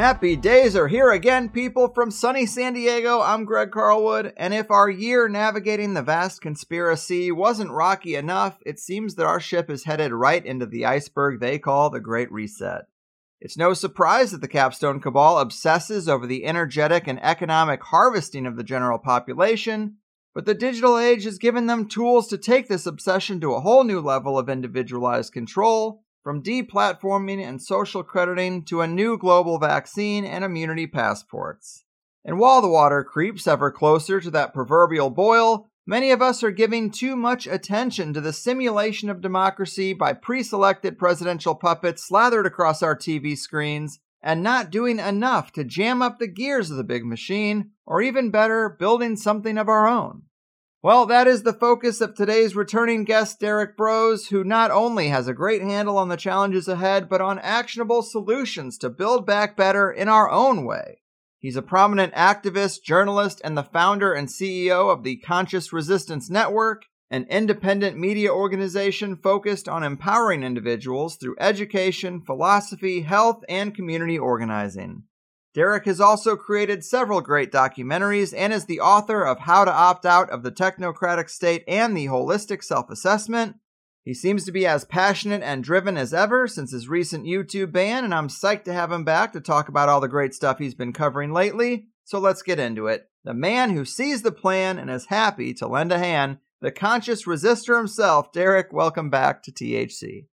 Happy days are here again, people from sunny San Diego. I'm Greg Carlwood, and if our year navigating the vast conspiracy wasn't rocky enough, it seems that our ship is headed right into the iceberg they call the Great Reset. It's no surprise that the Capstone Cabal obsesses over the energetic and economic harvesting of the general population, but the digital age has given them tools to take this obsession to a whole new level of individualized control from deplatforming and social crediting to a new global vaccine and immunity passports. And while the water creeps ever closer to that proverbial boil, many of us are giving too much attention to the simulation of democracy by pre selected presidential puppets slathered across our TV screens and not doing enough to jam up the gears of the big machine, or even better, building something of our own. Well, that is the focus of today's returning guest, Derrick Broze, who not only has a great handle on the challenges ahead, but on actionable solutions to build back better in our own way. He's a prominent activist, journalist, and the founder and CEO of the Conscious Resistance Network, an independent media organization focused on empowering individuals through education, philosophy, health, and community organizing. Derrick has also created several great documentaries and is the author of How to Opt Out of the Technocratic State and the Holistic Self Assessment. He seems to be as passionate and driven as ever since his recent YouTube ban, and I'm psyched to have him back to talk about all the great stuff he's been covering lately. So let's get into it. The man who sees the plan and is happy to lend a hand, the conscious resistor himself, Derrick, welcome back to THC.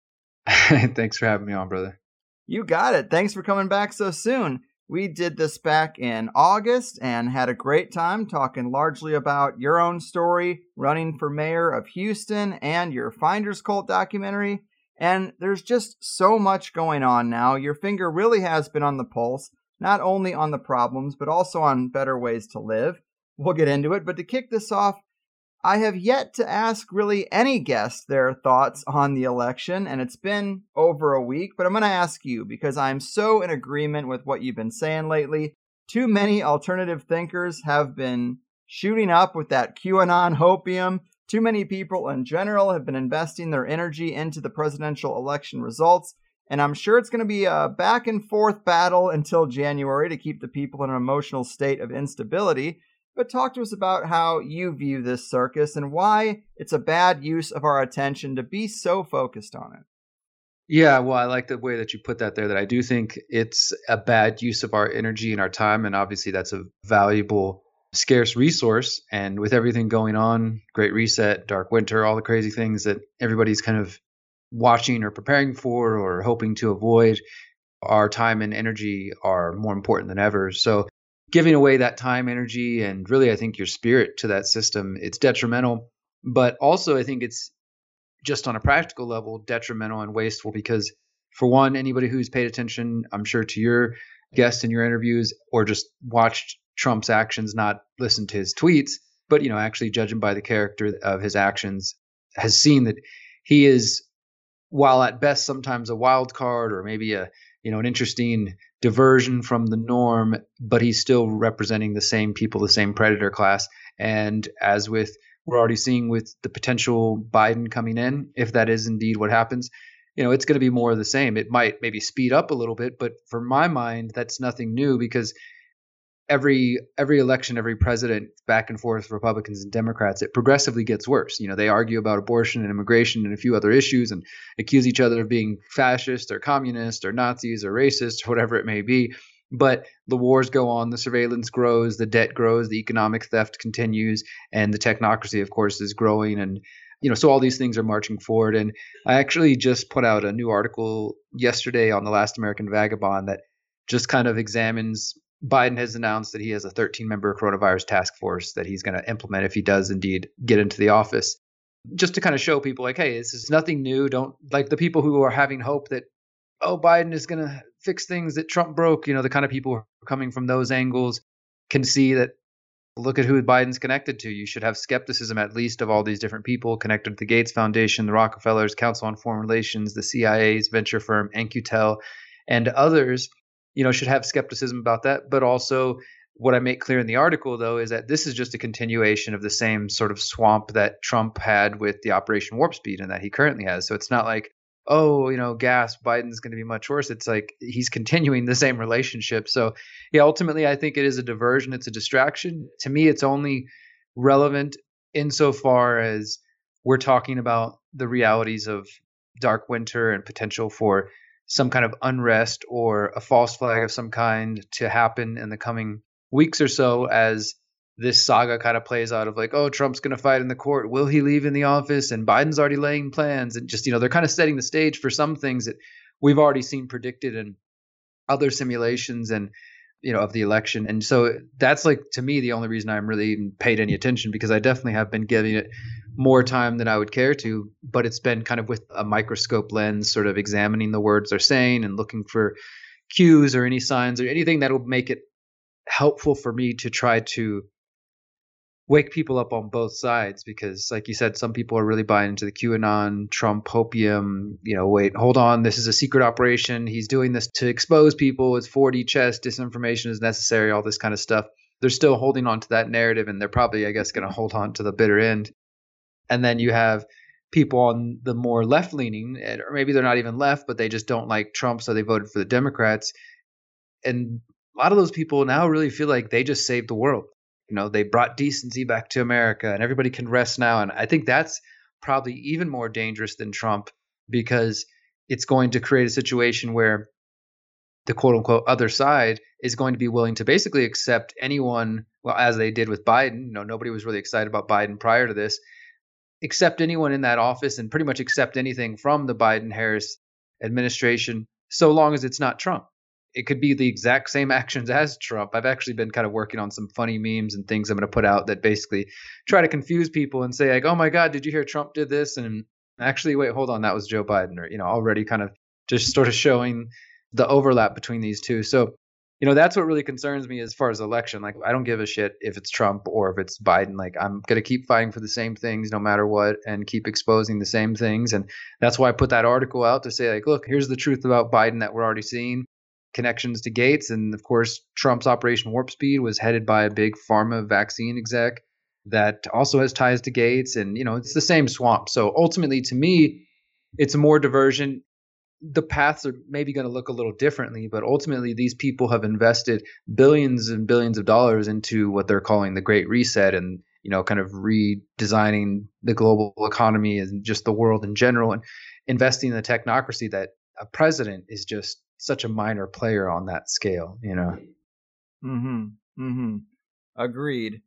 Thanks for having me on, brother. You got it. Thanks for coming back so soon. We did this back in August and had a great time talking largely about your own story, running for mayor of Houston, and your Finders Cult documentary. And there's just so much going on now. Your finger really has been on the pulse, not only on the problems, but also on better ways to live. We'll get into it. But to kick this off, I have yet to ask really any guest their thoughts on the election, and it's been over a week, but I'm going to ask you because I'm so in agreement with what you've been saying lately. Too many alternative thinkers have been shooting up with that QAnon hopium. Too many people in general have been investing their energy into the presidential election results. And I'm sure it's going to be a back and forth battle until January to keep the people in an emotional state of instability but talk to us about how you view this circus and why it's a bad use of our attention to be so focused on it. Yeah, well, I like the way that you put that there. That I do think it's a bad use of our energy and our time, and obviously that's a valuable, scarce resource. And with everything going on, Great Reset, Dark Winter, all the crazy things that everybody's kind of watching or preparing for or hoping to avoid, our time and energy are more important than ever. So giving away that time, energy, and really, I think your spirit to that system, it's detrimental. But also, I think it's just on a practical level detrimental and wasteful because, for one, anybody who's paid attention, I'm sure, to your guests in your interviews or just watched Trump's actions, not listened to his tweets, but you know, actually judging by the character of his actions, has seen that he is, while at best sometimes a wild card or maybe a you know, an interesting diversion from the norm, but he's still representing the same people, the same predator class. And as with we're already seeing with the potential Biden coming in, if that is indeed what happens, you know, it's going to be more of the same. It might maybe speed up a little bit, but for my mind, that's nothing new because every every election, every president, back and forth, Republicans and Democrats, it progressively gets worse. You know, they argue about abortion and immigration and a few other issues, and accuse each other of being fascist or communist or Nazis or racist or whatever it may be. But the wars go on, the surveillance grows, the debt grows, the economic theft continues, and the technocracy, of course, is growing. And you know, so all these things are marching forward. And I actually just put out a new article yesterday on the Last American Vagabond that just kind of examines Biden has announced that he has a 13 member coronavirus task force that he's going to implement if he does indeed get into the office. Just to kind of show people, like, hey, this is nothing new. Don't like the people who are having hope that, oh, Biden is going to fix things that Trump broke. You know, the kind of people who are coming from those angles can see that look at who Biden's connected to. You should have skepticism, at least, of all these different people connected to the Gates Foundation, the Rockefellers, Council on Foreign Relations, the CIA's venture firm, In-Q-Tel, and others you know, should have skepticism about that. But also, what I make clear in the article, though, is that this is just a continuation of the same sort of swamp that Trump had with the Operation Warp Speed and that he currently has. So it's not like, oh, you know, gas, Biden's going to be much worse. It's like he's continuing the same relationship. So, yeah, ultimately, I think it is a diversion, it's a distraction. To me, it's only relevant insofar as we're talking about the realities of dark winter and potential for some kind of unrest or a false flag of some kind to happen in the coming weeks or so as this saga kind of plays out of like, oh, Trump's going to fight in the court. Will he leave in the office? And Biden's already laying plans. And just, you know, they're kind of setting the stage for some things that we've already seen predicted in other simulations and, you know, of the election. And so that's like, to me, the only reason I'm really even paid any attention because I definitely have been giving it more time than I would care to, but it's been kind of with a microscope lens, sort of examining the words they're saying and looking for cues or any signs or anything that will make it helpful for me to try to wake people up on both sides because like you said some people are really buying into the qanon trump hopium you know wait hold on this is a secret operation he's doing this to expose people it's 4d chess disinformation is necessary all this kind of stuff they're still holding on to that narrative and they're probably i guess going to hold on to the bitter end and then you have people on the more left leaning, or maybe they're not even left, but they just don't like Trump, so they voted for the Democrats. And a lot of those people now really feel like they just saved the world. You know, they brought decency back to America, and everybody can rest now. And I think that's probably even more dangerous than Trump because it's going to create a situation where the quote unquote other side is going to be willing to basically accept anyone, well, as they did with Biden. You know, nobody was really excited about Biden prior to this accept anyone in that office and pretty much accept anything from the Biden Harris administration so long as it's not Trump. It could be the exact same actions as Trump. I've actually been kind of working on some funny memes and things I'm going to put out that basically try to confuse people and say like, "Oh my god, did you hear Trump did this?" and actually wait, hold on, that was Joe Biden or you know, already kind of just sort of showing the overlap between these two. So you know that's what really concerns me as far as election like i don't give a shit if it's trump or if it's biden like i'm going to keep fighting for the same things no matter what and keep exposing the same things and that's why i put that article out to say like look here's the truth about biden that we're already seeing connections to gates and of course trump's operation warp speed was headed by a big pharma vaccine exec that also has ties to gates and you know it's the same swamp. So ultimately to me it's more diversion. The paths are maybe going to look a little differently, but ultimately, these people have invested billions and billions of dollars into what they're calling the Great Reset and you know, kind of redesigning the global economy and just the world in general, and investing in the technocracy that a president is just such a minor player on that scale. You know. Hmm. Hmm. Agreed.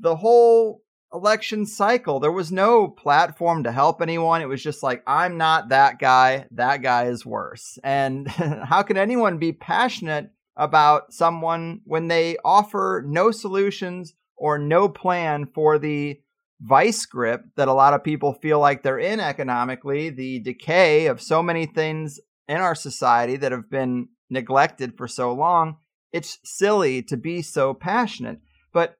The whole election cycle. There was no platform to help anyone. It was just like, I'm not that guy. That guy is worse. And how can anyone be passionate about someone when they offer no solutions or no plan for the vice grip that a lot of people feel like they're in economically, the decay of so many things in our society that have been neglected for so long? It's silly to be so passionate. But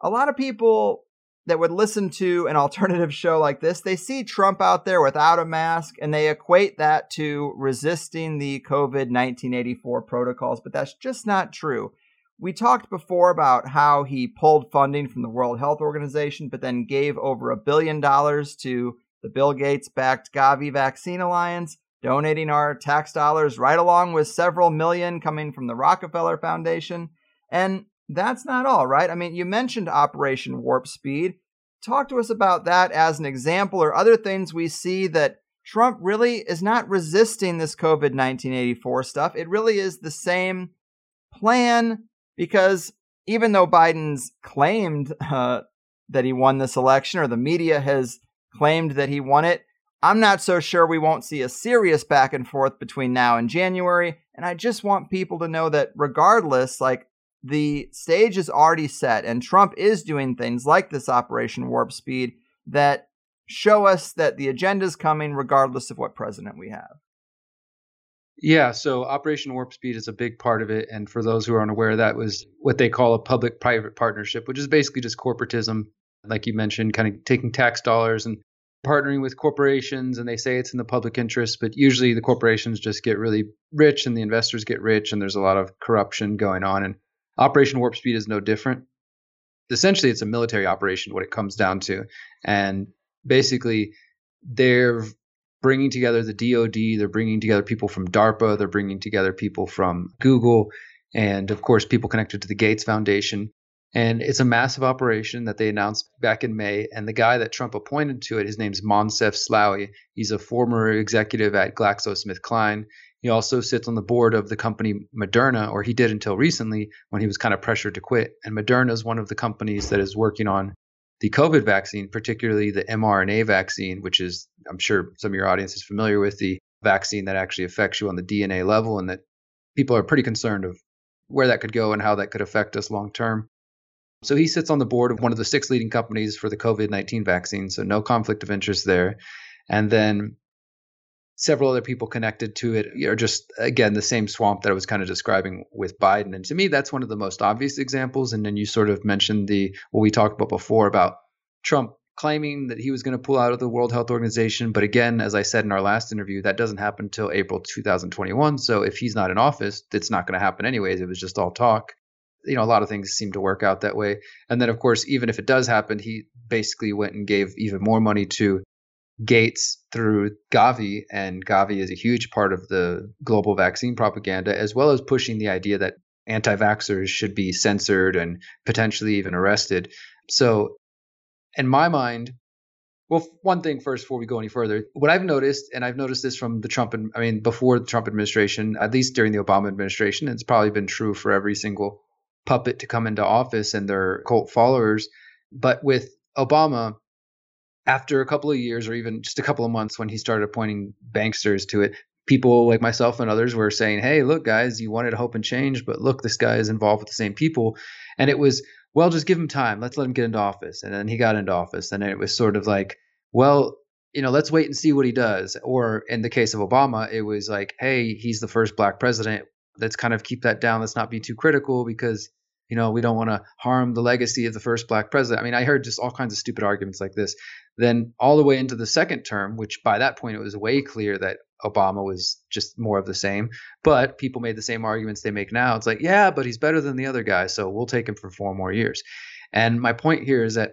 a lot of people that would listen to an alternative show like this, they see Trump out there without a mask and they equate that to resisting the COVID 1984 protocols, but that's just not true. We talked before about how he pulled funding from the World Health Organization, but then gave over a billion dollars to the Bill Gates backed Gavi Vaccine Alliance, donating our tax dollars right along with several million coming from the Rockefeller Foundation. And that's not all, right? I mean, you mentioned Operation Warp Speed. Talk to us about that as an example or other things we see that Trump really is not resisting this COVID 1984 stuff. It really is the same plan because even though Biden's claimed uh, that he won this election or the media has claimed that he won it, I'm not so sure we won't see a serious back and forth between now and January. And I just want people to know that regardless, like the stage is already set, and Trump is doing things like this Operation Warp Speed that show us that the agenda is coming regardless of what president we have. Yeah, so Operation Warp Speed is a big part of it. And for those who are unaware, that was what they call a public private partnership, which is basically just corporatism, like you mentioned, kind of taking tax dollars and partnering with corporations. And they say it's in the public interest, but usually the corporations just get really rich and the investors get rich, and there's a lot of corruption going on. And Operation Warp Speed is no different. Essentially, it's a military operation, what it comes down to. And basically, they're bringing together the DoD, they're bringing together people from DARPA, they're bringing together people from Google, and of course, people connected to the Gates Foundation. And it's a massive operation that they announced back in May. And the guy that Trump appointed to it, his name's Moncef Slaoui. He's a former executive at GlaxoSmithKline. He also sits on the board of the company Moderna, or he did until recently when he was kind of pressured to quit. And Moderna is one of the companies that is working on the COVID vaccine, particularly the mRNA vaccine, which is, I'm sure some of your audience is familiar with, the vaccine that actually affects you on the DNA level, and that people are pretty concerned of where that could go and how that could affect us long term. So he sits on the board of one of the six leading companies for the COVID 19 vaccine, so no conflict of interest there. And then several other people connected to it are just again the same swamp that I was kind of describing with Biden. And to me, that's one of the most obvious examples. And then you sort of mentioned the what we talked about before about Trump claiming that he was going to pull out of the World Health Organization. But again, as I said in our last interview, that doesn't happen until April 2021. So if he's not in office, it's not going to happen anyways. It was just all talk. You know, a lot of things seem to work out that way. And then, of course, even if it does happen, he basically went and gave even more money to Gates through Gavi, and Gavi is a huge part of the global vaccine propaganda, as well as pushing the idea that anti vaxxers should be censored and potentially even arrested. So, in my mind, well, one thing first before we go any further, what I've noticed, and I've noticed this from the Trump, and I mean, before the Trump administration, at least during the Obama administration, it's probably been true for every single puppet to come into office and their cult followers. But with Obama, after a couple of years or even just a couple of months when he started appointing banksters to it, people like myself and others were saying, Hey, look, guys, you wanted hope and change, but look, this guy is involved with the same people. And it was, well, just give him time. Let's let him get into office. And then he got into office. And it was sort of like, well, you know, let's wait and see what he does. Or in the case of Obama, it was like, hey, he's the first black president. Let's kind of keep that down. Let's not be too critical because, you know, we don't want to harm the legacy of the first black president. I mean, I heard just all kinds of stupid arguments like this. Then all the way into the second term, which by that point it was way clear that Obama was just more of the same. But people made the same arguments they make now. It's like, yeah, but he's better than the other guy, so we'll take him for four more years. And my point here is that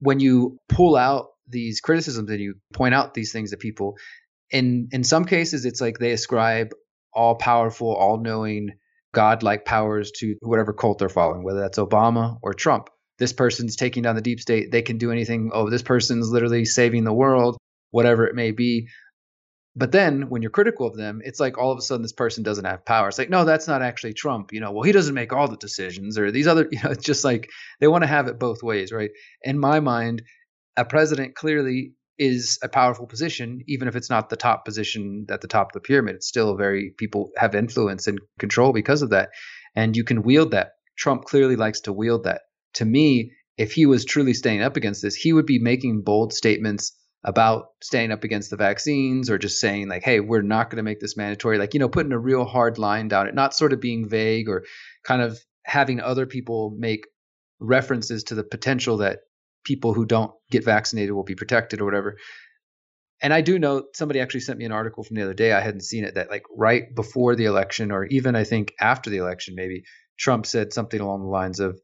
when you pull out these criticisms and you point out these things to people, in in some cases it's like they ascribe all powerful, all knowing, godlike powers to whatever cult they're following, whether that's Obama or Trump this person's taking down the deep state. They can do anything. Oh, this person's literally saving the world, whatever it may be. But then when you're critical of them, it's like all of a sudden this person doesn't have power. It's like, no, that's not actually Trump. You know, well, he doesn't make all the decisions or these other, you know, it's just like they want to have it both ways, right? In my mind, a president clearly is a powerful position, even if it's not the top position at the top of the pyramid. It's still very, people have influence and control because of that. And you can wield that. Trump clearly likes to wield that to me, if he was truly staying up against this, he would be making bold statements about staying up against the vaccines or just saying like hey we're not going to make this mandatory like you know putting a real hard line down it not sort of being vague or kind of having other people make references to the potential that people who don't get vaccinated will be protected or whatever. And I do know somebody actually sent me an article from the other day. I hadn't seen it that like right before the election, or even I think after the election, maybe Trump said something along the lines of,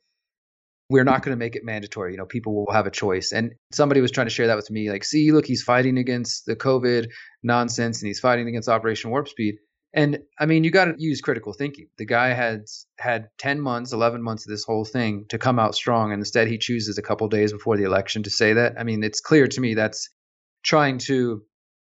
"We're not going to make it mandatory. You know, people will have a choice." And somebody was trying to share that with me, like, "See, look, he's fighting against the COVID nonsense, and he's fighting against Operation Warp Speed." And I mean, you got to use critical thinking. The guy had had 10 months, 11 months of this whole thing to come out strong. And instead, he chooses a couple days before the election to say that. I mean, it's clear to me that's trying to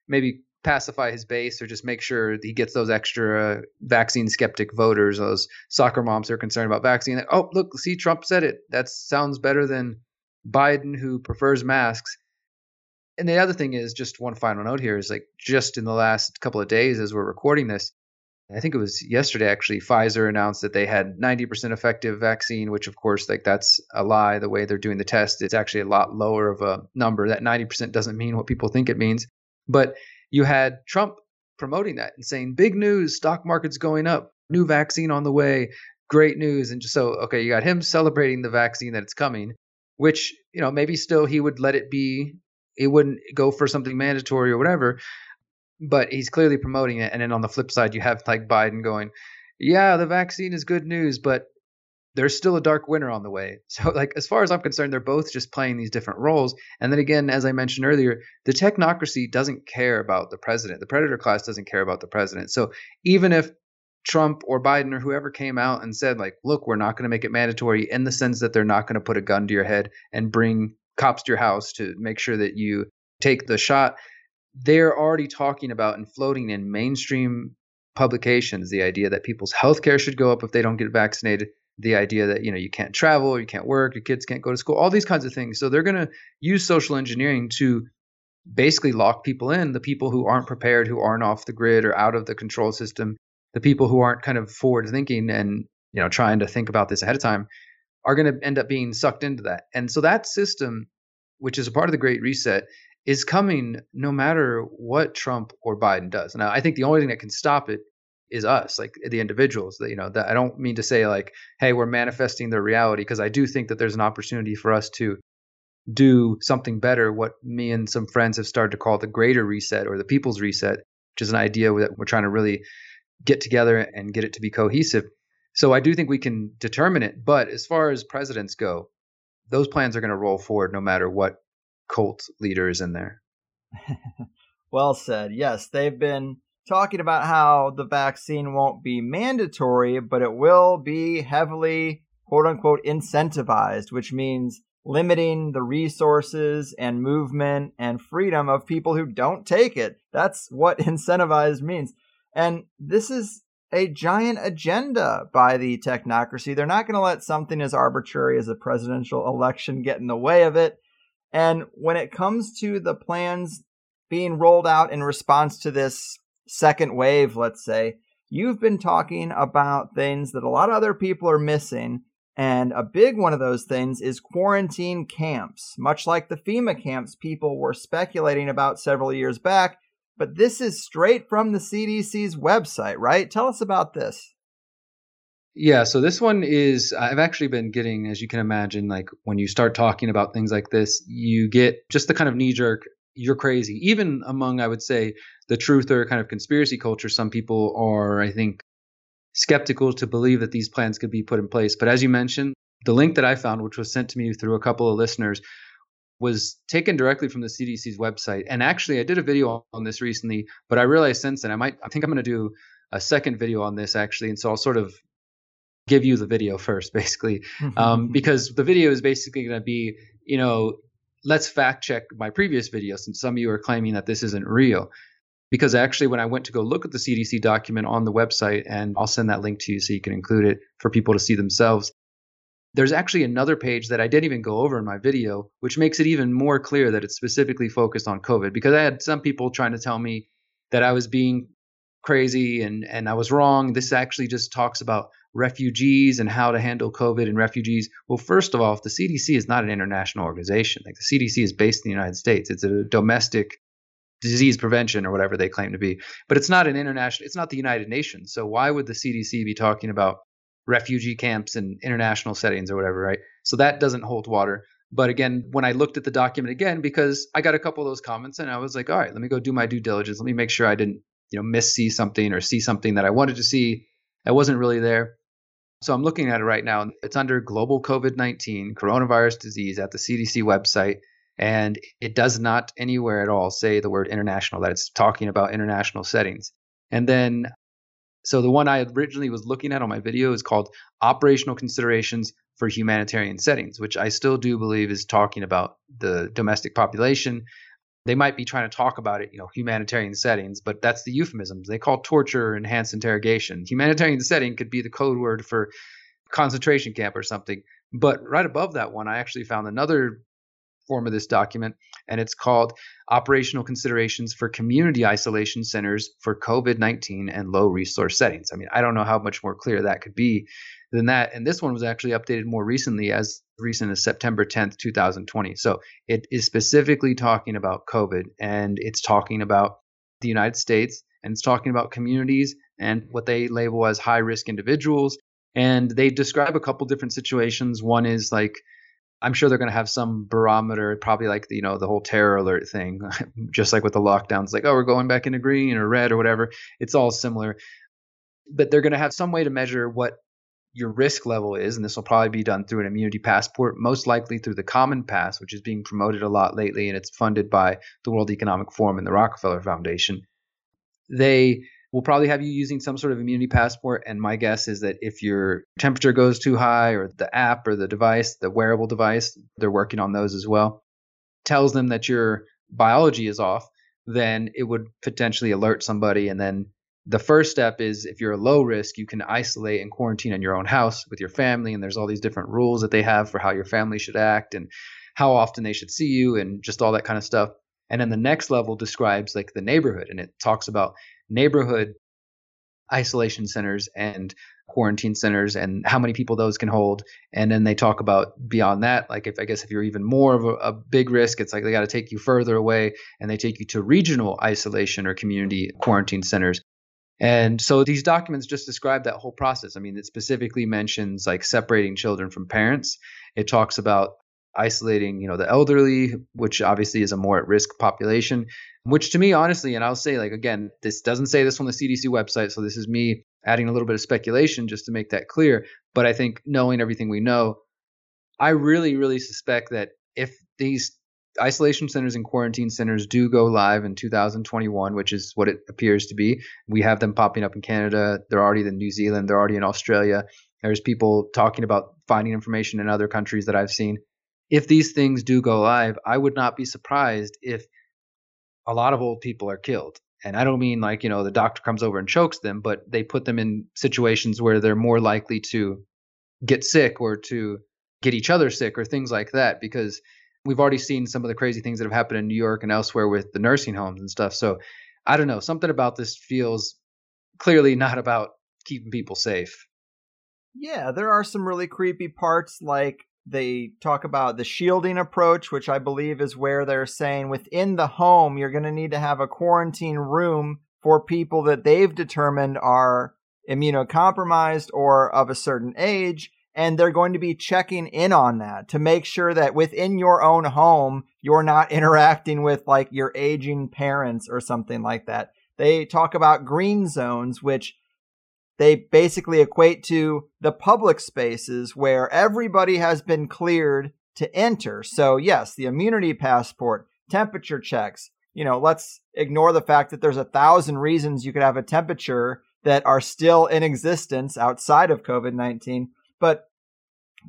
maybe pacify his base or just make sure he gets those extra vaccine skeptic voters, those soccer moms who are concerned about vaccine. Oh, look, see, Trump said it. That sounds better than Biden, who prefers masks. And the other thing is, just one final note here is like just in the last couple of days as we're recording this, I think it was yesterday actually, Pfizer announced that they had 90% effective vaccine, which of course, like that's a lie. The way they're doing the test, it's actually a lot lower of a number. That 90% doesn't mean what people think it means. But you had Trump promoting that and saying, big news, stock market's going up, new vaccine on the way, great news. And just so, okay, you got him celebrating the vaccine that it's coming, which, you know, maybe still he would let it be, It wouldn't go for something mandatory or whatever but he's clearly promoting it. And then on the flip side, you have like Biden going, "Yeah, the vaccine is good news, but there's still a dark winter on the way." So, like as far as I'm concerned, they're both just playing these different roles. And then again, as I mentioned earlier, the technocracy doesn't care about the president. The predator class doesn't care about the president. So even if Trump or Biden or whoever came out and said, like, look, we're not going to make it mandatory in the sense that they're not going to put a gun to your head and bring cops to your house to make sure that you take the shot they're already talking about and floating in mainstream publications the idea that people's health care should go up if they don't get vaccinated the idea that you know you can't travel you can't work your kids can't go to school all these kinds of things. So they're going to use social engineering to basically lock people in the people who aren't prepared who aren't off the grid or out of the control system the people who aren't kind of forward thinking and you know trying to think about this ahead of time are going to end up being sucked into that. And so that system which is a part of the great reset is coming no matter what Trump or Biden does. Now, I think the only thing that can stop it is us, like the individuals. That you know, that I don't mean to say like, hey, we're manifesting the reality, because I do think that there's an opportunity for us to do something better. What me and some friends have started to call the greater reset or the people's reset, which is an idea that we're trying to really get together and get it to be cohesive. So I do think we can determine it. But as far as presidents go, those plans are going to roll forward no matter what cult leaders in there. well said. Yes, they've been talking about how the vaccine won't be mandatory, but it will be heavily, quote unquote, incentivized, which means limiting the resources and movement and freedom of people who don't take it. That's what incentivized means. And this is a giant agenda by the technocracy. They're not going to let something as arbitrary as a presidential election get in the way of it. And when it comes to the plans being rolled out in response to this second wave, let's say, you've been talking about things that a lot of other people are missing. And a big one of those things is quarantine camps, much like the FEMA camps people were speculating about several years back. But this is straight from the CDC's website, right? Tell us about this. Yeah, so this one is I've actually been getting, as you can imagine, like when you start talking about things like this, you get just the kind of knee jerk, you're crazy. Even among, I would say, the truther kind of conspiracy culture, some people are, I think, skeptical to believe that these plans could be put in place. But as you mentioned, the link that I found, which was sent to me through a couple of listeners, was taken directly from the CDC's website. And actually, I did a video on this recently, but I realized since then I might, I think I'm going to do a second video on this actually. And so I'll sort of give you the video first, basically, um, because the video is basically going to be, you know, let's fact check my previous video since some of you are claiming that this isn't real. Because actually, when I went to go look at the CDC document on the website, and I'll send that link to you so you can include it for people to see themselves, there's actually another page that I didn't even go over in my video, which makes it even more clear that it's specifically focused on COVID. Because I had some people trying to tell me that I was being crazy and, and I was wrong. This actually just talks about refugees and how to handle COVID and refugees. Well, first of all, if the CDC is not an international organization, like the CDC is based in the United States, it's a domestic disease prevention or whatever they claim to be, but it's not an international, it's not the United Nations. So why would the CDC be talking about refugee camps and international settings or whatever, right? So that doesn't hold water. But again, when I looked at the document again, because I got a couple of those comments and I was like, all right, let me go do my due diligence. Let me make sure I didn't, you know, miss see something or see something that I wanted to see that wasn't really there. So I'm looking at it right now. It's under global COVID 19, coronavirus disease at the CDC website. And it does not anywhere at all say the word international, that it's talking about international settings. And then, so the one I originally was looking at on my video is called Operational Considerations for humanitarian settings, which I still do believe is talking about the domestic population. They might be trying to talk about it, you know, humanitarian settings, but that's the euphemisms. They call torture enhanced interrogation. Humanitarian setting could be the code word for concentration camp or something. But right above that one, I actually found another form of this document, and it's called Operational Considerations for Community Isolation Centers for COVID 19 and Low Resource Settings. I mean, I don't know how much more clear that could be than that. And this one was actually updated more recently, as recent as September 10th, 2020. So it is specifically talking about COVID and it's talking about the United States and it's talking about communities and what they label as high risk individuals. And they describe a couple different situations. One is like, I'm sure they're going to have some barometer, probably like the, you know the whole terror alert thing, just like with the lockdowns, like oh we're going back into green or red or whatever. It's all similar, but they're going to have some way to measure what your risk level is, and this will probably be done through an immunity passport, most likely through the Common Pass, which is being promoted a lot lately, and it's funded by the World Economic Forum and the Rockefeller Foundation. They will probably have you using some sort of immunity passport, and my guess is that if your temperature goes too high, or the app or the device, the wearable device, they're working on those as well, tells them that your biology is off, then it would potentially alert somebody, and then the first step is if you're a low risk, you can isolate and quarantine in your own house with your family. And there's all these different rules that they have for how your family should act and how often they should see you and just all that kind of stuff. And then the next level describes like the neighborhood and it talks about neighborhood isolation centers and quarantine centers and how many people those can hold. And then they talk about beyond that, like if I guess if you're even more of a, a big risk, it's like they got to take you further away and they take you to regional isolation or community quarantine centers. And so these documents just describe that whole process. I mean, it specifically mentions like separating children from parents. It talks about isolating, you know, the elderly, which obviously is a more at risk population, which to me, honestly, and I'll say like, again, this doesn't say this on the CDC website. So this is me adding a little bit of speculation just to make that clear. But I think knowing everything we know, I really, really suspect that if these isolation centers and quarantine centers do go live in 2021, which is what it appears to be. We have them popping up in Canada. They're already in New Zealand. They're already in Australia. There's people talking about finding information in other countries that I've seen. If these things do go live, I would not be surprised if a lot of old people are killed. And I don't mean like, you know, the doctor comes over and chokes them, but they put them in situations where they're more likely to get sick or to get each other sick or things like that because we've already seen some of the crazy things that have happened in New York and elsewhere with the nursing homes and stuff. So I don't know, something about this feels clearly not about keeping people safe. Yeah, there are some really creepy parts like they talk about the shielding approach, which I believe is where they're saying within the home, you're going to need to have a quarantine room for people that they've determined are immunocompromised or of a certain age and they're going to be checking in on that to make sure that within your own home you're not interacting with like your aging parents or something like that. They talk about green zones which they basically equate to the public spaces where everybody has been cleared to enter. So yes, the immunity passport, temperature checks, you know, let's ignore the fact that there's a thousand reasons you could have a temperature that are still in existence outside of COVID-19 but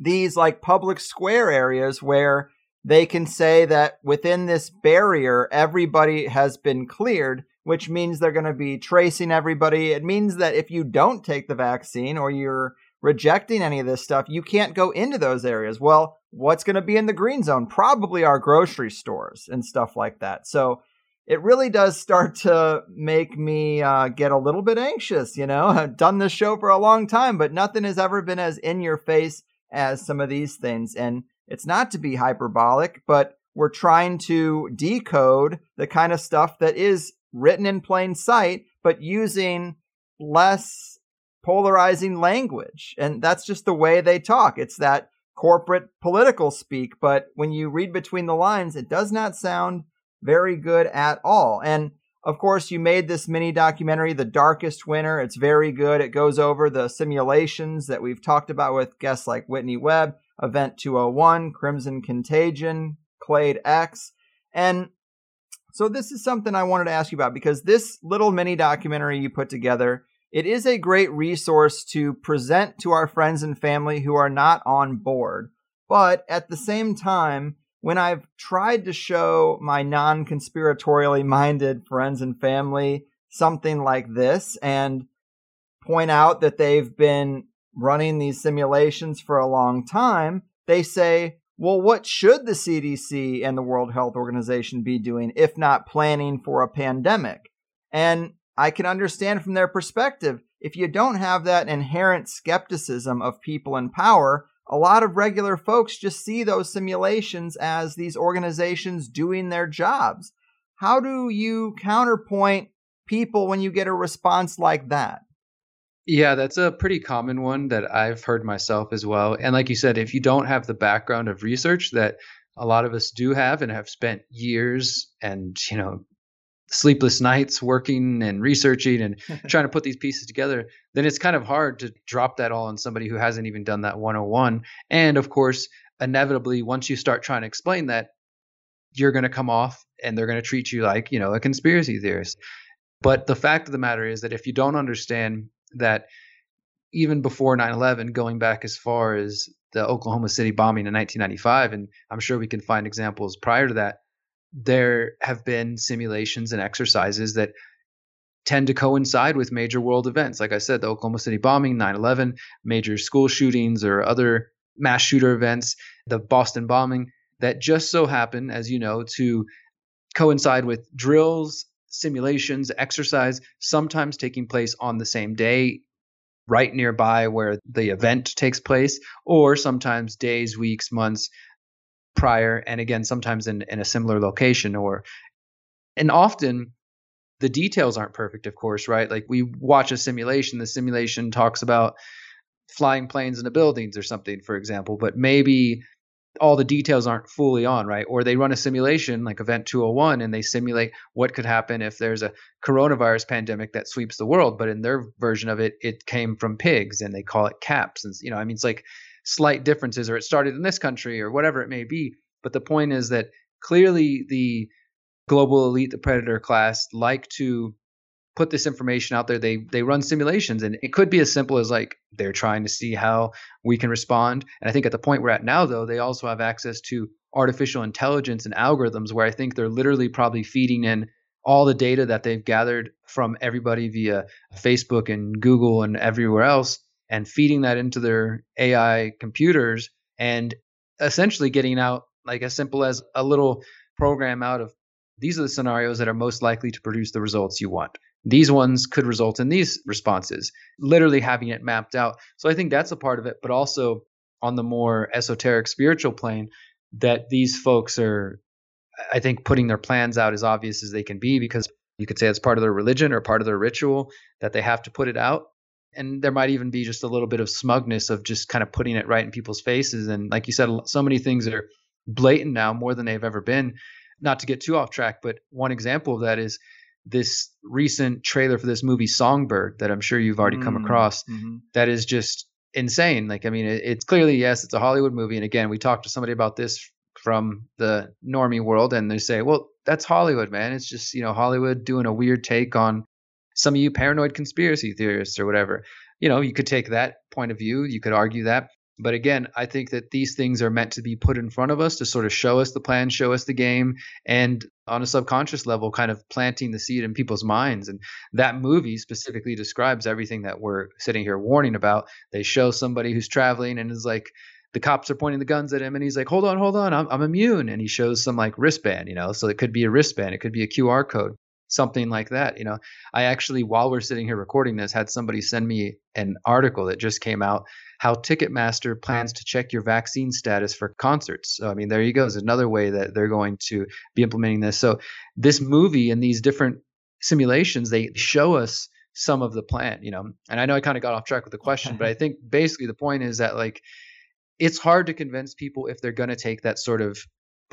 these like public square areas where they can say that within this barrier, everybody has been cleared, which means they're going to be tracing everybody. It means that if you don't take the vaccine or you're rejecting any of this stuff, you can't go into those areas. Well, what's going to be in the green zone? Probably our grocery stores and stuff like that. So it really does start to make me uh, get a little bit anxious. You know, I've done this show for a long time, but nothing has ever been as in your face as some of these things. And it's not to be hyperbolic, but we're trying to decode the kind of stuff that is written in plain sight, but using less polarizing language. And that's just the way they talk. It's that corporate political speak, but when you read between the lines, it does not sound very good at all. And of course, you made this mini documentary, The Darkest Winter. It's very good. It goes over the simulations that we've talked about with guests like Whitney Webb, Event 201, Crimson Contagion, Clade X. And so this is something I wanted to ask you about because this little mini documentary you put together, it is a great resource to present to our friends and family who are not on board. But at the same time, when I've tried to show my non conspiratorially minded friends and family something like this and point out that they've been running these simulations for a long time, they say, well, what should the CDC and the World Health Organization be doing if not planning for a pandemic? And I can understand from their perspective, if you don't have that inherent skepticism of people in power, a lot of regular folks just see those simulations as these organizations doing their jobs. How do you counterpoint people when you get a response like that? Yeah, that's a pretty common one that I've heard myself as well. And like you said, if you don't have the background of research that a lot of us do have and have spent years and, you know, sleepless nights working and researching and trying to put these pieces together, then it's kind of hard to drop that all on somebody who hasn't even done that 101. And of course, inevitably, once you start trying to explain that, you're going to come off and they're going to treat you like, you know, a conspiracy theorist. But the fact of the matter is that if you don't understand that even before 9/11 going back as far as the Oklahoma City bombing in 1995 and I'm sure we can find examples prior to that there have been simulations and exercises that tend to coincide with major world events. Like I said, the Oklahoma City bombing, 9 11, major school shootings, or other mass shooter events, the Boston bombing, that just so happen, as you know, to coincide with drills, simulations, exercise, sometimes taking place on the same day, right nearby where the event takes place, or sometimes days, weeks, months prior, and again, sometimes in, in a similar location or and often the details aren't perfect, of course, right? Like we watch a simulation, the simulation talks about flying planes into buildings or something, for example, but maybe all the details aren't fully on, right? Or they run a simulation like Event 201 and they simulate what could happen if there's a coronavirus pandemic that sweeps the world, but in their version of it, it came from pigs and they call it caps. And, you know, I mean, it's like slight differences or it started in this country or whatever it may be. But the point is that clearly the global elite, the predator class, like to put this information out there. They they run simulations, and it could be as simple as like they're trying to see how we can respond. And I think at the point we're at now, though, they also have access to artificial intelligence and algorithms where I think they're literally probably feeding in all the data that they've gathered from everybody via Facebook and Google and everywhere else and feeding that into their AI computers and essentially getting out like as simple as a little program out of these are the scenarios that are most likely to produce the results you want. These ones could result in these responses, literally having it mapped out. So I think that's a part of it, but also on the more esoteric spiritual plane, that these folks are, I think, putting their plans out as obvious as they can be because you could say it's part of their religion or part of their ritual that they have to put it out. And there might even be just a little bit of smugness of just kind of putting it right in people's faces. And like you said, so many things are blatant now more than they've ever been. Not to get too off track, but one example of that is this recent trailer for this movie Songbird that I'm sure you've already mm, come across. Mm-hmm. That is just insane. Like, I mean, it, it's clearly yes, it's a Hollywood movie, and again, we talked to somebody about this from the normie world, and they say, well, that's Hollywood, man. It's just you know Hollywood doing a weird take on some of you paranoid conspiracy theorists or whatever. You know, you could take that point of view. You could argue that. But again, I think that these things are meant to be put in front of us to sort of show us the plan, show us the game, and on a subconscious level, kind of planting the seed in people's minds. And that movie specifically describes everything that we're sitting here warning about. They show somebody who's traveling and is like, the cops are pointing the guns at him and he's like, hold on, hold on, I'm, I'm immune. And he shows some like wristband, you know, so it could be a wristband, it could be a QR code something like that. You know, I actually, while we're sitting here recording this, had somebody send me an article that just came out how Ticketmaster plans to check your vaccine status for concerts. So, I mean, there you go. Is another way that they're going to be implementing this. So, this movie and these different simulations, they show us some of the plan, you know. And I know I kind of got off track with the question, but I think basically the point is that like it's hard to convince people if they're going to take that sort of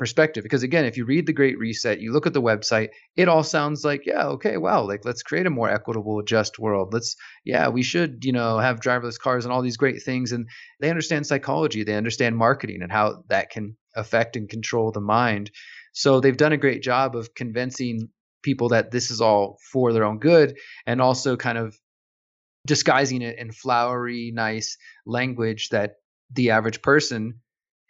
perspective. Because again if you read the great reset you look at the website it all sounds like yeah okay wow like let's create a more equitable just world. Let's yeah we should you know have driverless cars and all these great things. And they understand psychology they understand marketing and how that can affect and control the mind. So they've done a great job of convincing people that this is all for their own good and also kind of disguising it in flowery nice language that the average person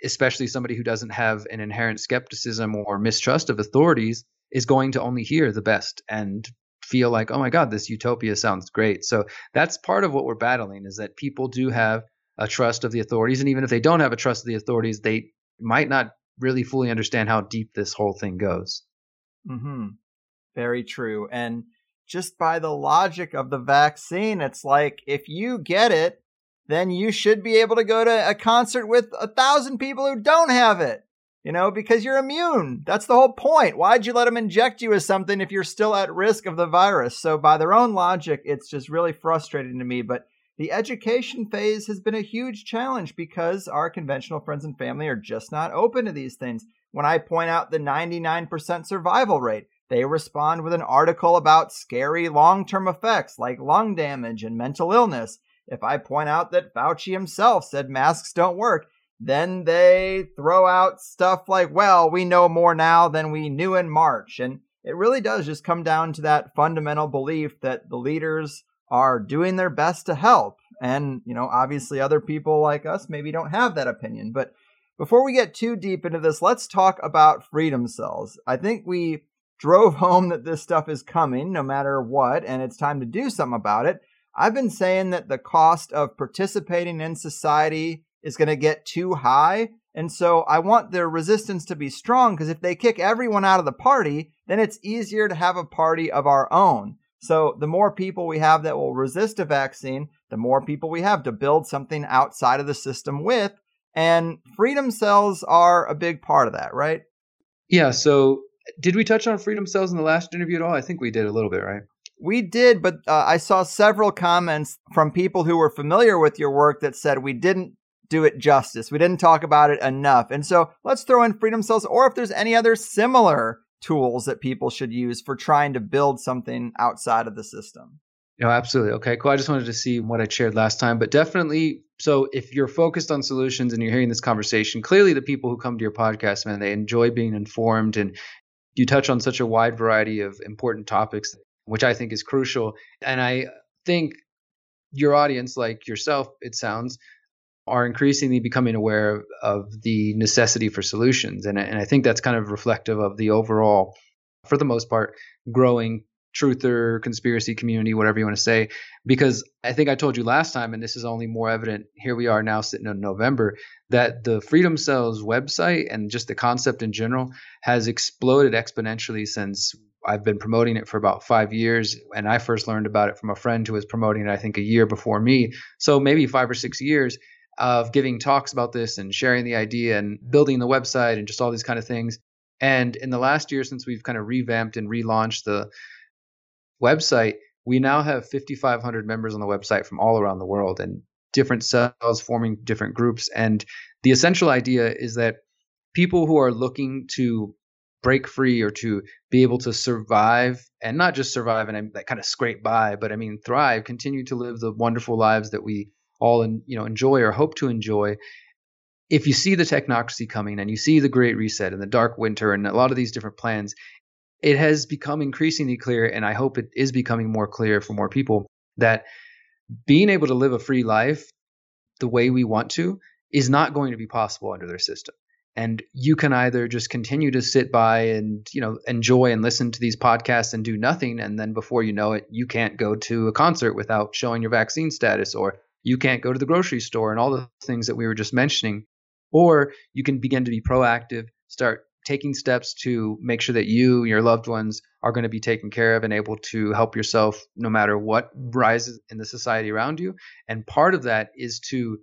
especially somebody who doesn't have an inherent skepticism or mistrust of authorities, is going to only hear the best and feel like, oh my God, this utopia sounds great. So that's part of what we're battling is that people do have a trust of the authorities. And even if they don't have a trust of the authorities, they might not really fully understand how deep this whole thing goes. Hmm. Very true. And just by the logic of the vaccine, it's like if you get it, then you should be able to go to a concert with a thousand people who don't have it. You know, because you're immune. That's the whole point. Why'd you let them inject you with something if you're still at risk of the virus? So, by their own logic, it's just really frustrating to me. But the education phase has been a huge challenge because our conventional friends and family are just not open to these things. When I point out the 99% survival rate, they respond with an article about scary long term effects like lung damage and mental illness. If I point out that Fauci himself said masks don't work, then they throw out stuff like, well, we know more now than we knew in March. And it really does just come down to that fundamental belief that the leaders are doing their best to help. And, you know, obviously other people like us maybe don't have that opinion. But before we get too deep into this, let's talk about freedom cells. I think we drove home that this stuff is coming no matter what, and it's time to do something about it. I've been saying that the cost of participating in society is going to get too high. And so I want their resistance to be strong because if they kick everyone out of the party, then it's easier to have a party of our own. So the more people we have that will resist a vaccine, the more people we have to build something outside of the system with. And freedom cells are a big part of that, right? Yeah. So did we touch on freedom cells in the last interview at all? I think we did a little bit, right? We did, but uh, I saw several comments from people who were familiar with your work that said we didn't do it justice. We didn't talk about it enough. And so let's throw in freedom cells or if there's any other similar tools that people should use for trying to build something outside of the system. No, absolutely. Okay, cool. I just wanted to see what I shared last time, but definitely. So, if you're focused on solutions and you're hearing this conversation, clearly the people who come to your podcast, man, they enjoy being informed and you touch on such a wide variety of important topics which I think is crucial. And I think your audience, like yourself, it sounds, are increasingly becoming aware of, the necessity for solutions. And, and I think that's kind of reflective of the overall, for the most part, growing truther conspiracy community whatever you want to say because i think i told you last time and this is only more evident here we are now sitting in november that the freedom cells website and just the concept in general has exploded exponentially since I've been promoting it for about five years, and I first learned about it from a friend who was promoting it, I think, a year before me. So maybe five or six years of giving talks about this and sharing the idea and building the website and just all these kind of things. And in the last year, since we've kind of revamped and relaunched the website, we now have 5,500 members on the website from all around the world and different cells forming different groups. And the essential idea is that people who are looking to break free or to be able to survive and not just survive and that kind of scrape by, but I mean thrive, continue to live the wonderful lives that we all in, you know enjoy or hope to enjoy. If you see the technocracy coming and you see the Great Reset and the Dark Winter and a lot of these different plans, it has become increasingly clear, and I hope it is becoming more clear for more people that being able to live a free life the way we want to is not going to be possible under their system and you can either just continue to sit by and you know enjoy and listen to these podcasts and do nothing and then before you know it you can't go to a concert without showing your vaccine status or you can't go to the grocery store and all the things that we were just mentioning. Or you can begin to be proactive start taking steps to make sure that you and your loved ones are going to be taken care of and able to help yourself no matter what rises in the society around you. And part of that is to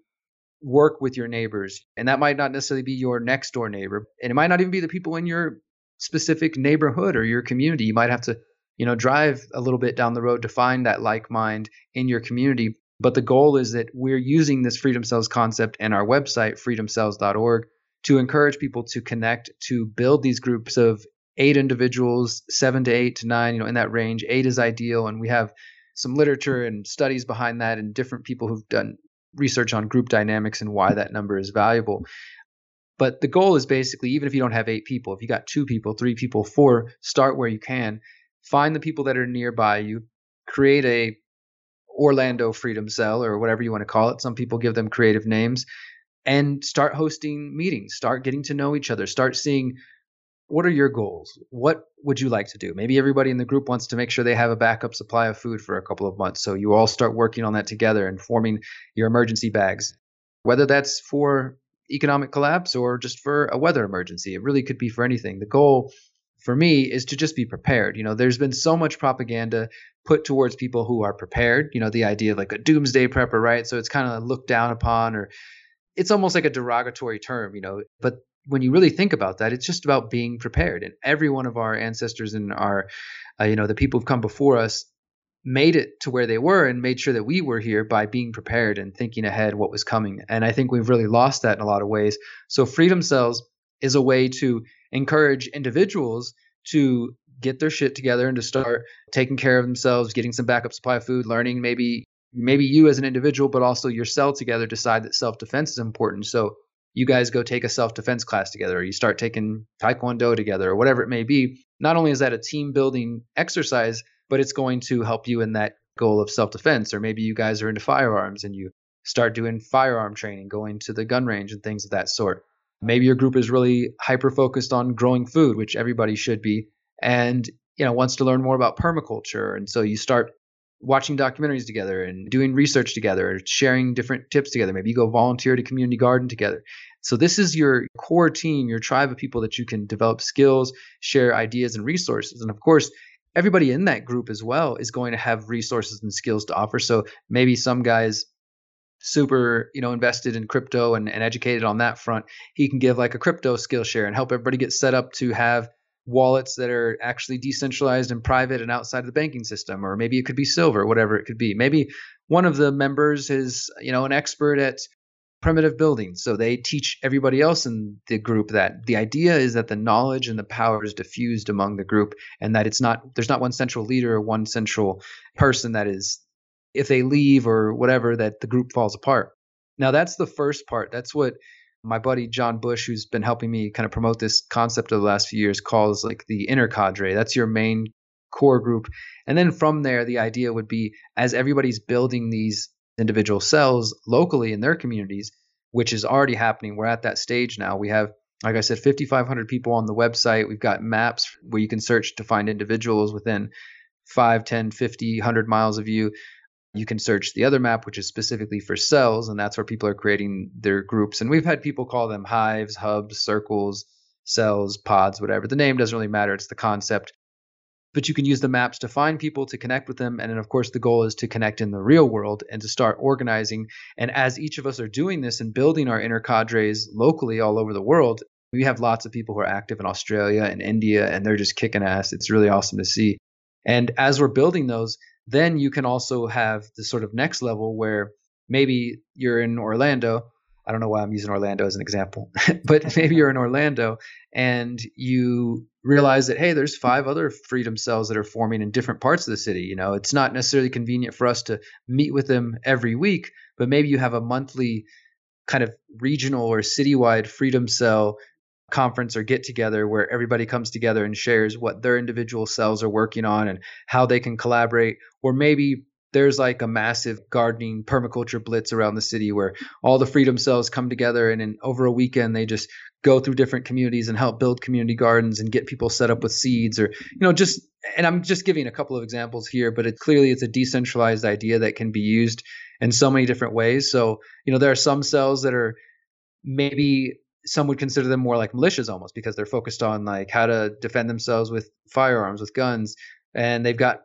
work with your neighbors. And that might not necessarily be your next door neighbor. And it might not even be the people in your specific neighborhood or your community. You might have to, you know, drive a little bit down the road to find that like mind in your community. But the goal is that we're using this Freedom Cells concept and our website, freedomcells.org, to encourage people to connect, to build these groups of eight individuals, seven to eight to nine, you know, in that range. Eight is ideal. And we have some literature and studies behind that and different people who've done research on group dynamics and why that number is valuable. But the goal is basically, even if you don't have eight people, if you got two people, three people, four, start where you can. Find the people that are nearby you, create a Orlando Freedom Cell or whatever you want to call it. Some people give them creative names and start hosting meetings, start getting to know each other, start seeing what are your goals? What would you like to do? Maybe everybody in the group wants to make sure they have a backup supply of food for a couple of months. So you all start working on that together and forming your emergency bags, whether that's for economic collapse or just for a weather emergency. It really could be for anything. The goal for me is to just be prepared. You know, there's been so much propaganda put towards people who are prepared. You know, the idea of like a doomsday prepper, right? So it's kind of looked down upon or it's almost like a derogatory term, you know. But when you really think about that, it's just about being prepared. And every one of our ancestors and our, uh, you know, the people who've come before us made it to where they were and made sure that we were here by being prepared and thinking ahead what was coming. And I think we've really lost that in a lot of ways. So Freedom Cells is a way to encourage individuals to get their shit together and to start taking care of themselves, getting some backup supply of food, learning maybe maybe you as an individual, but also your cell together decide that self defense is important. So you guys go take a self defense class together, or you start taking Taekwondo together, or whatever it may be. Not only is that a team building exercise, but it's going to help you in that goal of self defense. Or maybe you guys are into firearms and you start doing firearm training, going to the gun range and things of that sort. Maybe your group is really hyper focused on growing food, which everybody should be, and you know wants to learn more about permaculture. And so you start watching documentaries together and doing research together, sharing different tips together. Maybe you go volunteer to community garden together. So this is your core team, your tribe of people that you can develop skills, share ideas and resources. And of course, everybody in that group as well is going to have resources and skills to offer. So maybe some guys super you know invested in crypto and, and educated on that front he can give like a crypto skill share and help everybody get set up to have wallets that are actually decentralized and private and outside of the banking system or maybe it could be silver whatever it could be. Maybe one of the members is you know an expert at primitive buildings so they teach everybody else in the group that. The idea is that the knowledge and the power is diffused among the group and that it's not there's not one central leader or one central person that is if they leave or whatever that the group falls apart. Now that's the first part. That's what my buddy John Bush, who's been helping me kind of promote this concept of the last few years, calls like the inner cadre. That's your main core group. And then from there, the idea would be as everybody's building these individual cells locally in their communities, which is already happening. We're at that stage now. We have, like I said, 5,500 people on the website. We've got maps where you can search to find individuals within 5, 10, 50, 100 miles of you. You can search the other map, which is specifically for cells, and that's where people are creating their groups. And we've had people call them hives, hubs, circles, cells, pods, whatever. The name doesn't really matter, it's the concept. But you can use the maps to find people, to connect with them. And then, of course, the goal is to connect in the real world and to start organizing. And as each of us are doing this and building our inner cadres locally all over the world, we have lots of people who are active in Australia and India, and they're just kicking ass. It's really awesome to see. And as we're building those, then you can also have the sort of next level where maybe you're in Orlando. I don't know why I'm using Orlando as an example, but maybe you're in Orlando and you realize that hey, there's five other freedom cells that are forming in different parts of the city. You know, it's not necessarily convenient for us to meet with them every week, but maybe you have a monthly kind of regional or citywide freedom cell conference or get together where everybody comes together and shares what their individual cells are working on and how they can collaborate. Or maybe there's like a massive gardening permaculture blitz around the city where all the freedom cells come together and in over a weekend they just go through different communities and help build community gardens and get people set up with seeds or you know just and I'm just giving a couple of examples here but it clearly it's a decentralized idea that can be used in so many different ways. So you know there are some cells that are maybe some would consider them more like militias almost because they're focused on like how to defend themselves with firearms with guns and they've got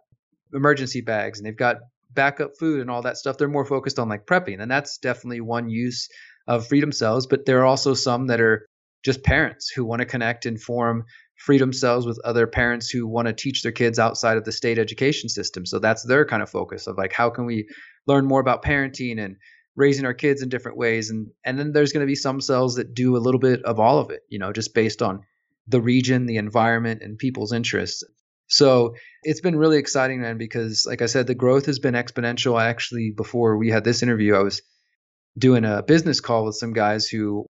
emergency bags and they've got backup food and all that stuff. They're more focused on like prepping and that's definitely one use of freedom cells but there are also some that are just parents who want to connect and form freedom cells with other parents who want to teach their kids outside of the state education system. So that's their kind of focus of like how can we learn more about parenting and raising our kids in different ways and and then there's going to be some cells that do a little bit of all of it you know just based on the region the environment and people's interests. So it's been really exciting man because like i said the growth has been exponential. I actually before we had this interview i was doing a business call with some guys who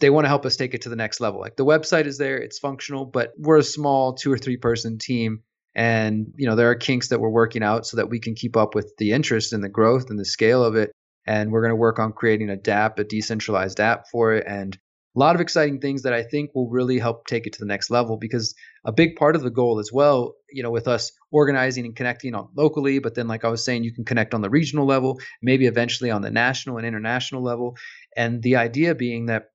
they want to help us take it to the next level. Like the website is there it's functional but we're a small two or three person team and you know there are kinks that we're working out so that we can keep up with the interest and the growth and the scale of it and we're going to work on creating a DApp, a decentralized app for it, and a lot of exciting things that I think will really help take it to the next level. Because a big part of the goal as well, you know, with us organizing and connecting on locally, but then like I was saying, you can connect on the regional level, maybe eventually on the national and international level, and the idea being that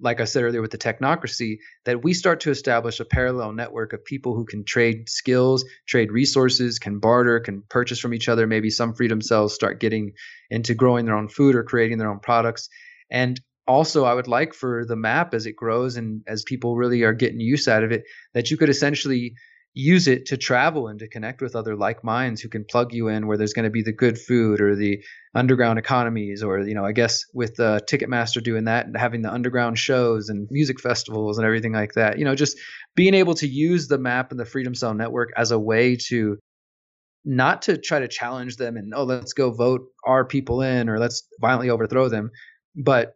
like I said earlier with the technocracy, that we start to establish a parallel network of people who can trade skills, trade resources, can barter, can purchase from each other. Maybe some freedom cells start getting into growing their own food or creating their own products. And also, I would like for the map as it grows and as people really are getting use out of it, that you could essentially use it to travel and to connect with other like minds who can plug you in where there's going to be the good food or the underground economies or you know i guess with uh, ticketmaster doing that and having the underground shows and music festivals and everything like that you know just being able to use the map and the freedom cell network as a way to not to try to challenge them and oh let's go vote our people in or let's violently overthrow them but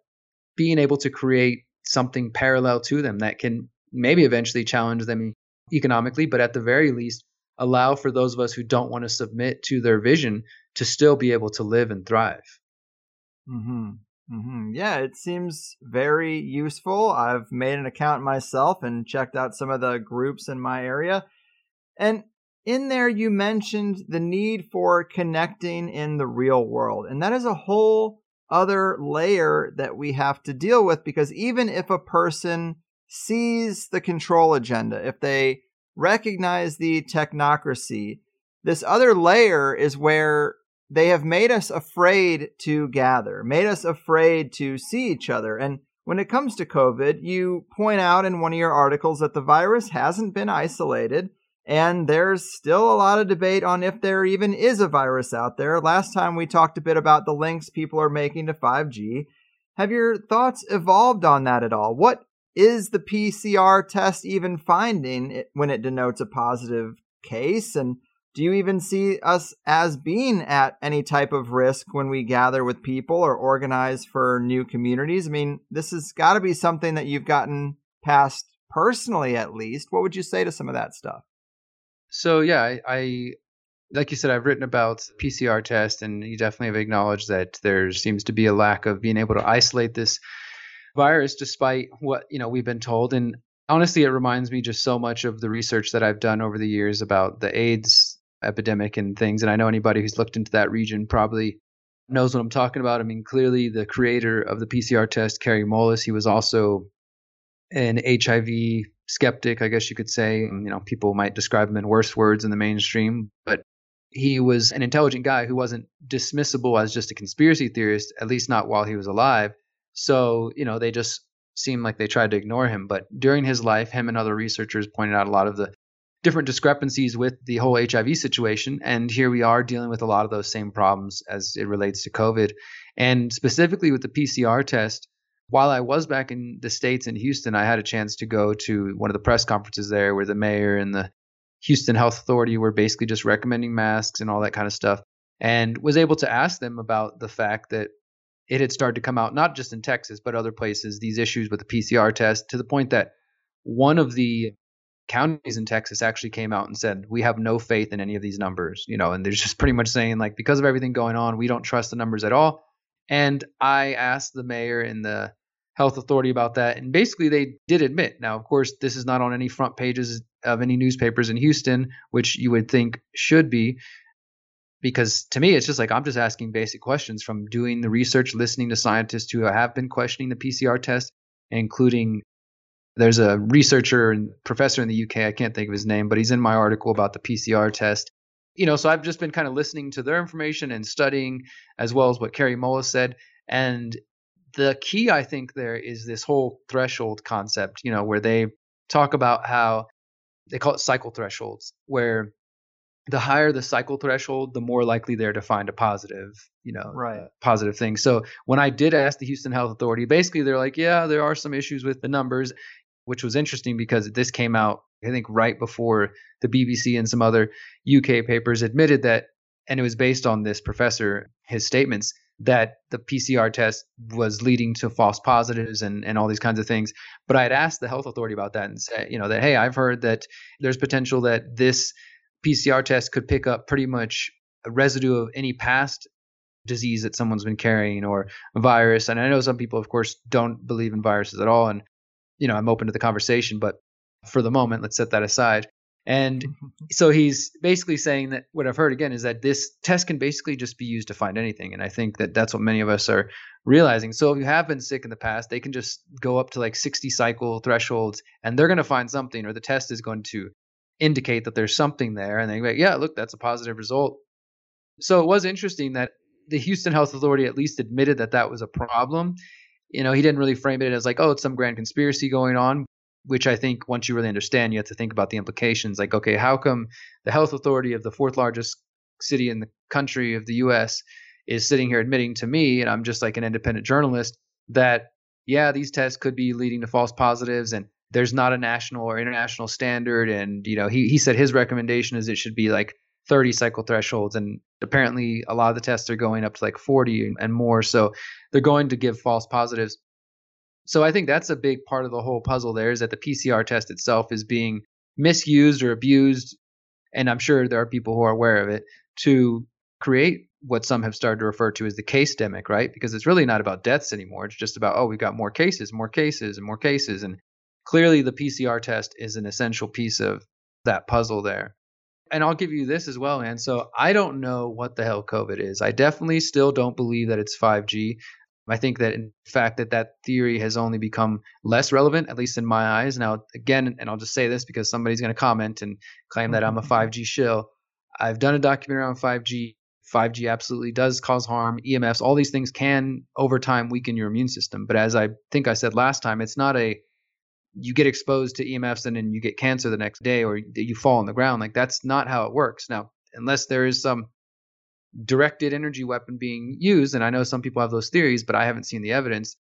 being able to create something parallel to them that can maybe eventually challenge them economically, but at the very least, allow for those of us who don't want to submit to their vision to still be able to live and thrive. Hmm. Mm-hmm. Yeah, it seems very useful. I've made an account myself and checked out some of the groups in my area. And in there, you mentioned the need for connecting in the real world. And that is a whole other layer that we have to deal with because even if a person sees the control agenda, if they recognize the technocracy, this other layer is where they have made us afraid to gather, made us afraid to see each other. And when it comes to COVID, you point out in one of your articles that the virus hasn't been isolated. And there's still a lot of debate on if there even is a virus out there. Last time we talked a bit about the links people are making to 5G. Have your thoughts evolved on that at all? What is the PCR test even finding it when it denotes a positive case? And do you even see us as being at any type of risk when we gather with people or organize for new communities? I mean, this has got to be something that you've gotten past personally, at least. What would you say to some of that stuff? So, yeah, I, I like you said, I've written about PCR test, and you definitely have acknowledged that there seems to be a lack of being able to isolate this virus, despite what you know we've been told. And honestly, it reminds me just so much of the research that I've done over the years about the AIDS epidemic and things. And I know anybody who's looked into that region probably knows what I'm talking about. I mean, clearly the creator of the PCR test, Kary Mullis, he was also an HIV skeptic, I guess you could say. You know, people might describe him in worse words in the mainstream, but he was an intelligent guy who wasn't dismissible as just a conspiracy theorist, at least not while he was alive. So, you know, they just seemed like they tried to ignore him. But during his life, him and other researchers pointed out a lot of the different discrepancies with the whole HIV situation. And here we are dealing with a lot of those same problems as it relates to COVID. And specifically with the PCR test, while I was back in the States in Houston, I had a chance to go to one of the press conferences there where the mayor and the Houston Health Authority were basically just recommending masks and all that kind of stuff. And was able to ask them about the fact that it had started to come out, not just in Texas, but other places, these issues with the PCR test to the point that one of the counties in Texas actually came out and said, We have no faith in any of these numbers, you know, and they're just pretty much saying, like, because of everything going on, we don't trust the numbers at all. And I asked the mayor and the health authority about that, and basically they did admit. Now, of course, this is not on any front pages of any newspapers in Houston, which you would think should be, because to me it's just like i'm just asking basic questions from doing the research listening to scientists who have been questioning the pcr test including there's a researcher and professor in the uk i can't think of his name but he's in my article about the pcr test. You know so i've just been kind of listening to their information and studying as well as what Kary Mullis said. And the key i think there is this whole threshold concept you know where they talk about how they call it cycle thresholds where the higher the cycle threshold, the more likely they're to find a positive, you know, right. positive thing. So when I did ask the Houston Health Authority, basically they're like, yeah, there are some issues with the numbers, which was interesting because this came out, I think, right before the BBC and some other UK papers admitted that, and it was based on this professor, his statements that the PCR test was leading to false positives and, and all these kinds of things. But I had asked the health authority about that and said, you know, that, hey, I've heard that there's potential that this PCR test could pick up pretty much a residue of any past disease that someone's been carrying or a virus. And I know some people, of course, don't believe in viruses at all. And, you know, I'm open to the conversation, but for the moment, let's set that aside. And mm-hmm. so he's basically saying that what I've heard again is that this test can basically just be used to find anything. And I think that that's what many of us are realizing. So if you have been sick in the past, they can just go up to like 60 cycle thresholds and they're going to find something, or the test is going to indicate that there's something there. And they go, yeah, look, that's a positive result. So it was interesting that the Houston Health Authority at least admitted that that was a problem. You know, he didn't really frame it as like, oh, it's some grand conspiracy going on, which I think once you really understand, you have to think about the implications. Like, okay, how come the health authority of the fourth largest city in the country of the US is sitting here admitting to me, and I'm just like an independent journalist, that yeah, these tests could be leading to false positives and there's not a national or international standard. And, you know, he, he said his recommendation is it should be like 30 cycle thresholds. And apparently a lot of the tests are going up to like 40 and more. So they're going to give false positives. So I think that's a big part of the whole puzzle there is that the PCR test itself is being misused or abused. And I'm sure there are people who are aware of it to create what some have started to refer to as the case demic, right? Because it's really not about deaths anymore. It's just about, oh, we've got more cases, more cases, and more cases. And clearly the PCR test is an essential piece of that puzzle there. And I'll give you this as well, man. So I don't know what the hell COVID is. I definitely still don't believe that it's 5G. I think that in fact that that theory has only become less relevant, at least in my eyes. Now, again, and I'll just say this because somebody's going to comment and claim that I'm a mm-hmm. 5G shill. I've done a documentary on 5G. 5G absolutely does cause harm. EMFs, all these things can over time weaken your immune system. But as I think I said last time, it's not a you get exposed to EMFs and then you get cancer the next day or you fall on the ground. Like that's not how it works. Now, unless there is some directed energy weapon being used, and I know some people have those theories, but I haven't seen the evidence,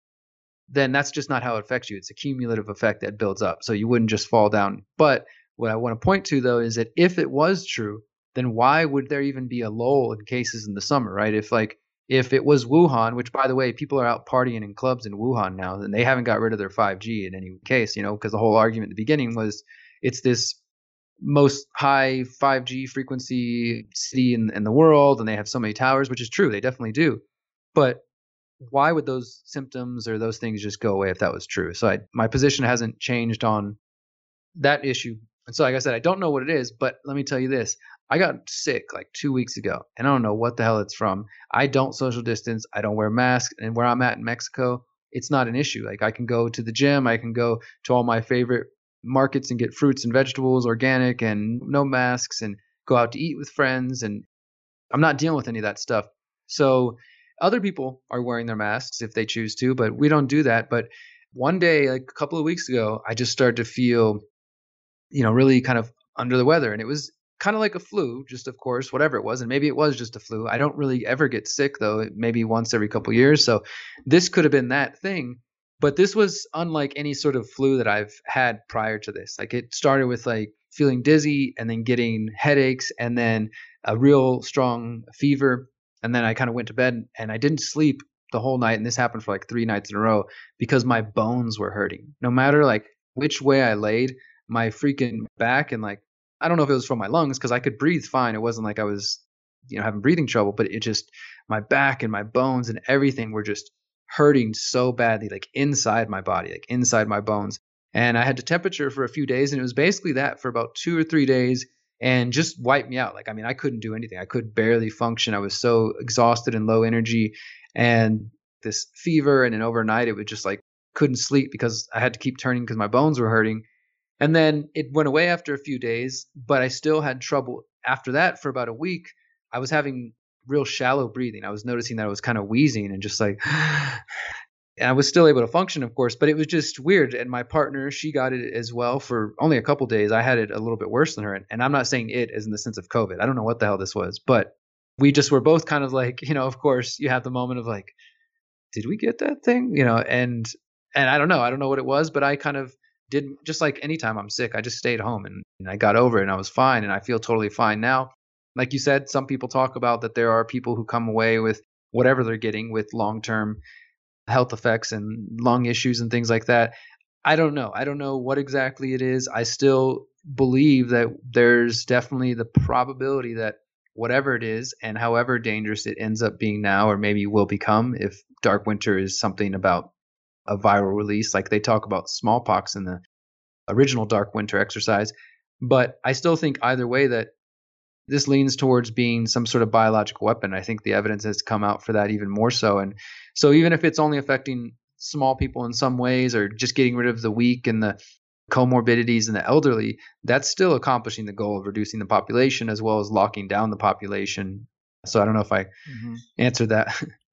then that's just not how it affects you. It's a cumulative effect that builds up. So you wouldn't just fall down. But what I want to point to though is that if it was true, then why would there even be a lull in cases in the summer, right? If like if it was Wuhan, which by the way, people are out partying in clubs in Wuhan now, and they haven't got rid of their 5G in any case, you know, because the whole argument at the beginning was it's this most high 5G frequency city in, in the world, and they have so many towers, which is true, they definitely do. But why would those symptoms or those things just go away if that was true? So I, my position hasn't changed on that issue. And so, like I said, I don't know what it is, but let me tell you this: I got sick like two weeks ago, and I don't know what the hell it's from. I don't social distance. I don't wear masks, and where I'm at in Mexico, it's not an issue. Like I can go to the gym, I can go to all my favorite markets and get fruits and vegetables, organic, and no masks, and go out to eat with friends, and I'm not dealing with any of that stuff. So other people are wearing their masks if they choose to, but we don't do that. But one day, like a couple of weeks ago, I just started to feel, you know, really kind of under the weather, and it was kind of like a flu, just of course, whatever it was, and maybe it was just a flu. I don't really ever get sick though, maybe once every couple years. So this could have been that thing, but this was unlike any sort of flu that I've had prior to this. Like it started with like feeling dizzy and then getting headaches and then a real strong fever and then I kind of went to bed and I didn't sleep the whole night and this happened for like 3 nights in a row because my bones were hurting. No matter like which way I laid, my freaking back and like I don't know if it was from my lungs because I could breathe fine. It wasn't like I was, you know, having breathing trouble, but it just my back and my bones and everything were just hurting so badly, like inside my body, like inside my bones. And I had to temperature for a few days, and it was basically that for about two or three days, and just wiped me out. Like I mean, I couldn't do anything. I could barely function. I was so exhausted and low energy, and this fever. And then overnight, it would just like couldn't sleep because I had to keep turning because my bones were hurting. And then it went away after a few days, but I still had trouble after that for about a week. I was having real shallow breathing. I was noticing that I was kind of wheezing and just like and I was still able to function, of course, but it was just weird. And my partner, she got it as well for only a couple days. I had it a little bit worse than her, and I'm not saying it as in the sense of COVID. I don't know what the hell this was, but we just were both kind of like, you know, of course, you have the moment of like, did we get that thing, you know? And and I don't know, I don't know what it was, but I kind of did just like anytime I'm sick, I just stayed home and, and I got over it and I was fine, and I feel totally fine now. Like you said, some people talk about that there are people who come away with whatever they're getting with long term health effects and lung issues and things like that. I don't know. I don't know what exactly it is. I still believe that there's definitely the probability that whatever it is and however dangerous it ends up being now or maybe will become if dark winter is something about a viral release like they talk about smallpox in the original dark winter exercise but i still think either way that this leans towards being some sort of biological weapon. I think the evidence has come out for that even more so. And so even if it's only affecting small people in some ways or just getting rid of the weak and the comorbidities and the elderly, that's still accomplishing the goal of reducing the population as well as locking down the population. So I don't know if I mm-hmm. answered that.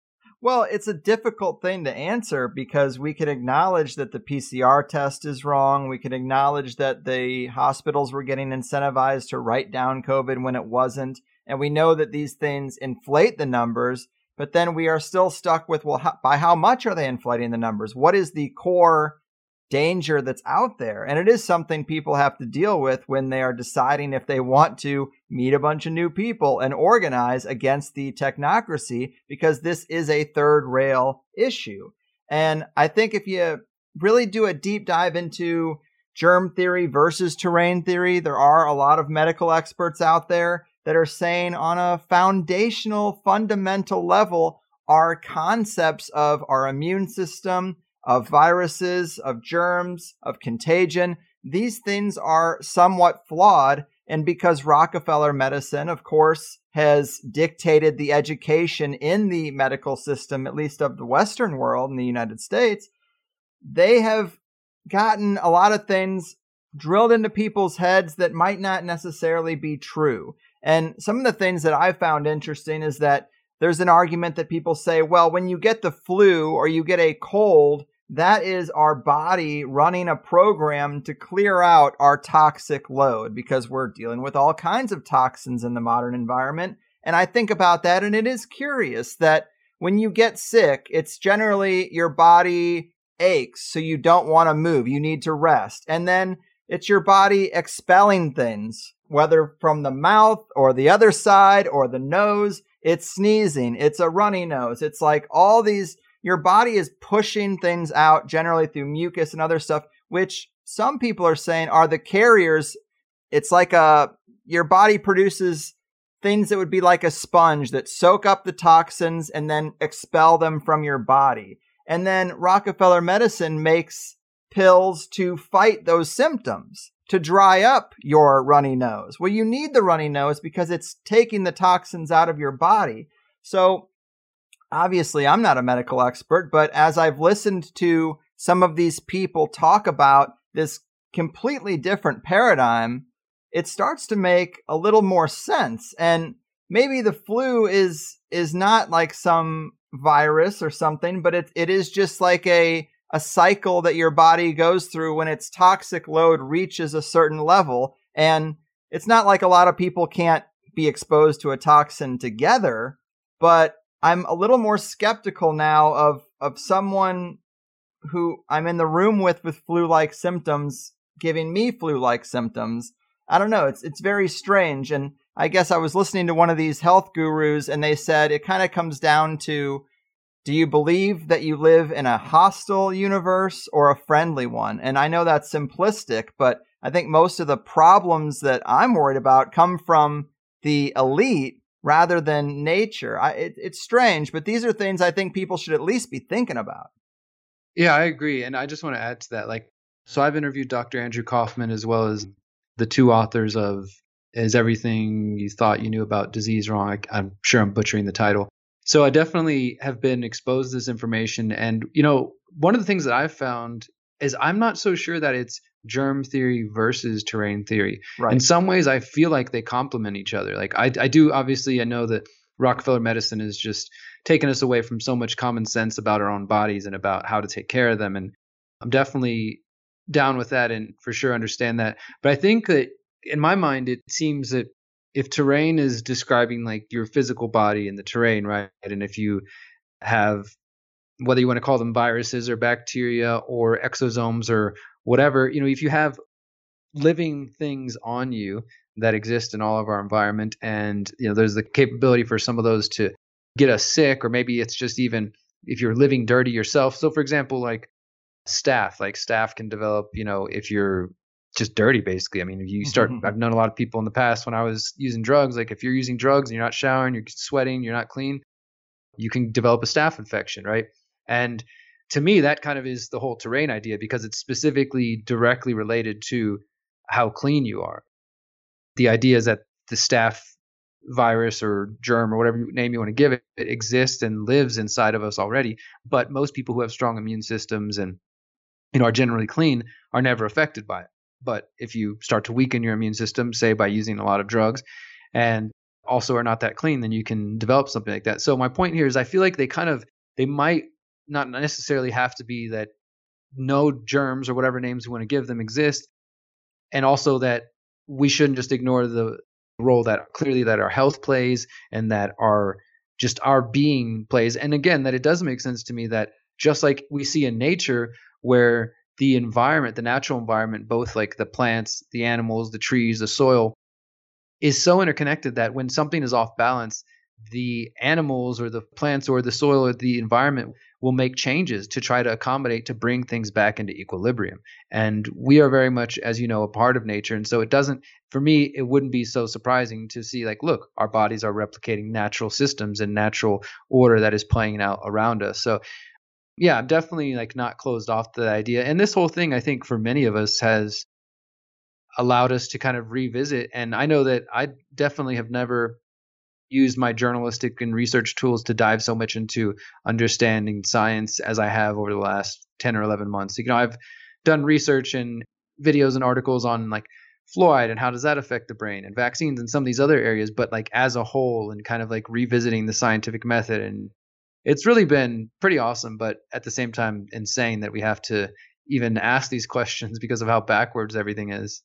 Well, it's a difficult thing to answer because we can acknowledge that the PCR test is wrong. We can acknowledge that the hospitals were getting incentivized to write down COVID when it wasn't. And we know that these things inflate the numbers, but then we are still stuck with, well, how, by how much are they inflating the numbers? What is the core danger that's out there. And it is something people have to deal with when they are deciding if they want to meet a bunch of new people and organize against the technocracy, because this is a third rail issue. And I think if you really do a deep dive into germ theory versus terrain theory, there are a lot of medical experts out there that are saying on a foundational, fundamental level, our concepts of our immune system, of viruses, of germs, of contagion. These things are somewhat flawed. And because Rockefeller medicine, of course, has dictated the education in the medical system, at least of the Western world in the United States, they have gotten a lot of things drilled into people's heads that might not necessarily be true. And some of the things that I found interesting is that there's an argument that people say, well, when you get the flu or you get a cold, that is our body running a program to clear out our toxic load because we're dealing with all kinds of toxins in the modern environment. And I think about that, and it is curious that when you get sick, it's generally your body aches, so you don't want to move. You need to rest. And then it's your body expelling things, whether from the mouth or the other side or the nose. It's sneezing. It's a runny nose. It's like all these your body is pushing things out generally through mucus and other stuff, which some people are saying are the carriers. It's like a, your body produces things that would be like a sponge that soak up the toxins and then expel them from your body. And then Rockefeller medicine makes pills to fight those symptoms to dry up your runny nose. Well, you need the runny nose because it's taking the toxins out of your body. So obviously I'm not a medical expert, but as I've listened to some of these people talk about this completely different paradigm, it starts to make a little more sense. And maybe the flu is is not like some virus or something, but it it is just like a a cycle that your body goes through when its toxic load reaches a certain level. And it's not like a lot of people can't be exposed to a toxin together, but I'm a little more skeptical now of of someone who I'm in the room with with flu-like symptoms giving me flu-like symptoms. I don't know. It's it's very strange, and I guess I was listening to one of these health gurus, and they said it kind of comes down to do you believe that you live in a hostile universe or a friendly one? And I know that's simplistic, but I think most of the problems that I'm worried about come from the elite rather than nature. I, it, it's strange, but these are things I think people should at least be thinking about. Yeah, I agree. And I just want to add to that. Like, so I've interviewed Dr. Andrew Kaufman as well as the two authors of Is Everything You Thought You Knew About Disease Wrong? I, I'm sure I'm butchering the title. So I definitely have been exposed to this information. And, you know, one of the things that I've found is I'm not so sure that it's germ theory versus terrain theory. Right. In some ways, I feel like they complement each other. Like I, I do obviously I know that Rockefeller medicine is just taken us away from so much common sense about our own bodies and about how to take care of them. And I'm definitely down with that and for sure understand that. But I think that in my mind, it seems that if terrain is describing like your physical body and the terrain, right? And if you have whether you want to call them viruses or bacteria or exosomes or whatever, you know, if you have living things on you that exist in all of our environment and you know there's the capability for some of those to get us sick or maybe it's just even if you're living dirty yourself. So for example like staph like staph can develop you know if you're just dirty basically. I mean if you start mm-hmm. i've known a lot of people in the past when i was using drugs like if you're using drugs and you're not showering you're sweating you're not clean you can develop a staph infection right? And to me that kind of is the whole terrain idea because it's specifically directly related to how clean you are. The idea is that the staph virus or germ or whatever name you want to give it, it exists and lives inside of us already but most people who have strong immune systems and you know are generally clean are never affected by it. But if you start to weaken your immune system say by using a lot of drugs and also are not that clean then you can develop something like that. So my point here is i feel like they kind of they might not necessarily have to be that no germs or whatever names we want to give them exist. And also that we shouldn't just ignore the role that clearly that our health plays and that our just our being plays. And again that it does make sense to me that just like we see in nature where the environment the natural environment both like the plants the animals the trees the soil is so interconnected that when something is off balance the animals or the plants or the soil or the environment will make changes to try to accommodate to bring things back into equilibrium. And we are very much, as you know, a part of nature. And so it doesn't, for me, it wouldn't be so surprising to see, like, look, our bodies are replicating natural systems and natural order that is playing out around us. So, yeah, I'm definitely like not closed off to the idea. And this whole thing, I think, for many of us has allowed us to kind of revisit. And I know that I definitely have never used my journalistic and research tools to dive so much into understanding science as I have over the last 10 or 11 months. You know, I've done research and videos and articles on like fluoride and how does that affect the brain and vaccines and some of these other areas, but like as a whole and kind of like revisiting the scientific method. And it's really been pretty awesome, but at the same time, insane that we have to even ask these questions because of how backwards everything is.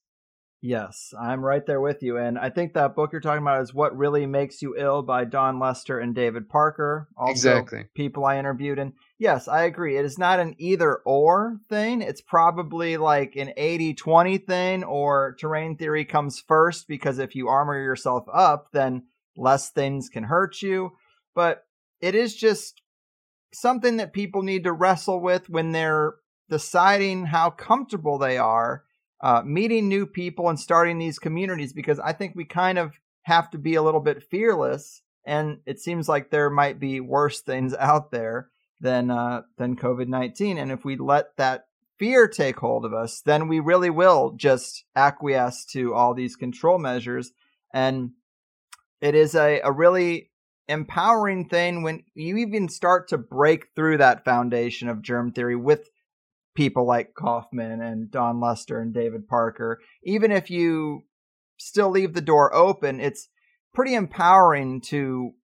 Yes, I'm right there with you. And I think that book you're talking about is What Really Makes You Ill by Dawn Lester and David Parker. Also, exactly. People I interviewed. And yes, I agree. It is not an either or thing. It's probably like an 80 20 thing, or terrain theory comes first because if you armor yourself up, then less things can hurt you. But it is just something that people need to wrestle with when they're deciding how comfortable they are uh, meeting new people and starting these communities because I think we kind of have to be a little bit fearless. And it seems like there might be worse things out there than uh, than COVID nineteen. And if we let that fear take hold of us, then we really will just acquiesce to all these control measures. And it is a, a really empowering thing when you even start to break through that foundation of germ theory with people like Kaufman and Dawn Lester and David Parker, even if you still leave the door open, it's pretty empowering to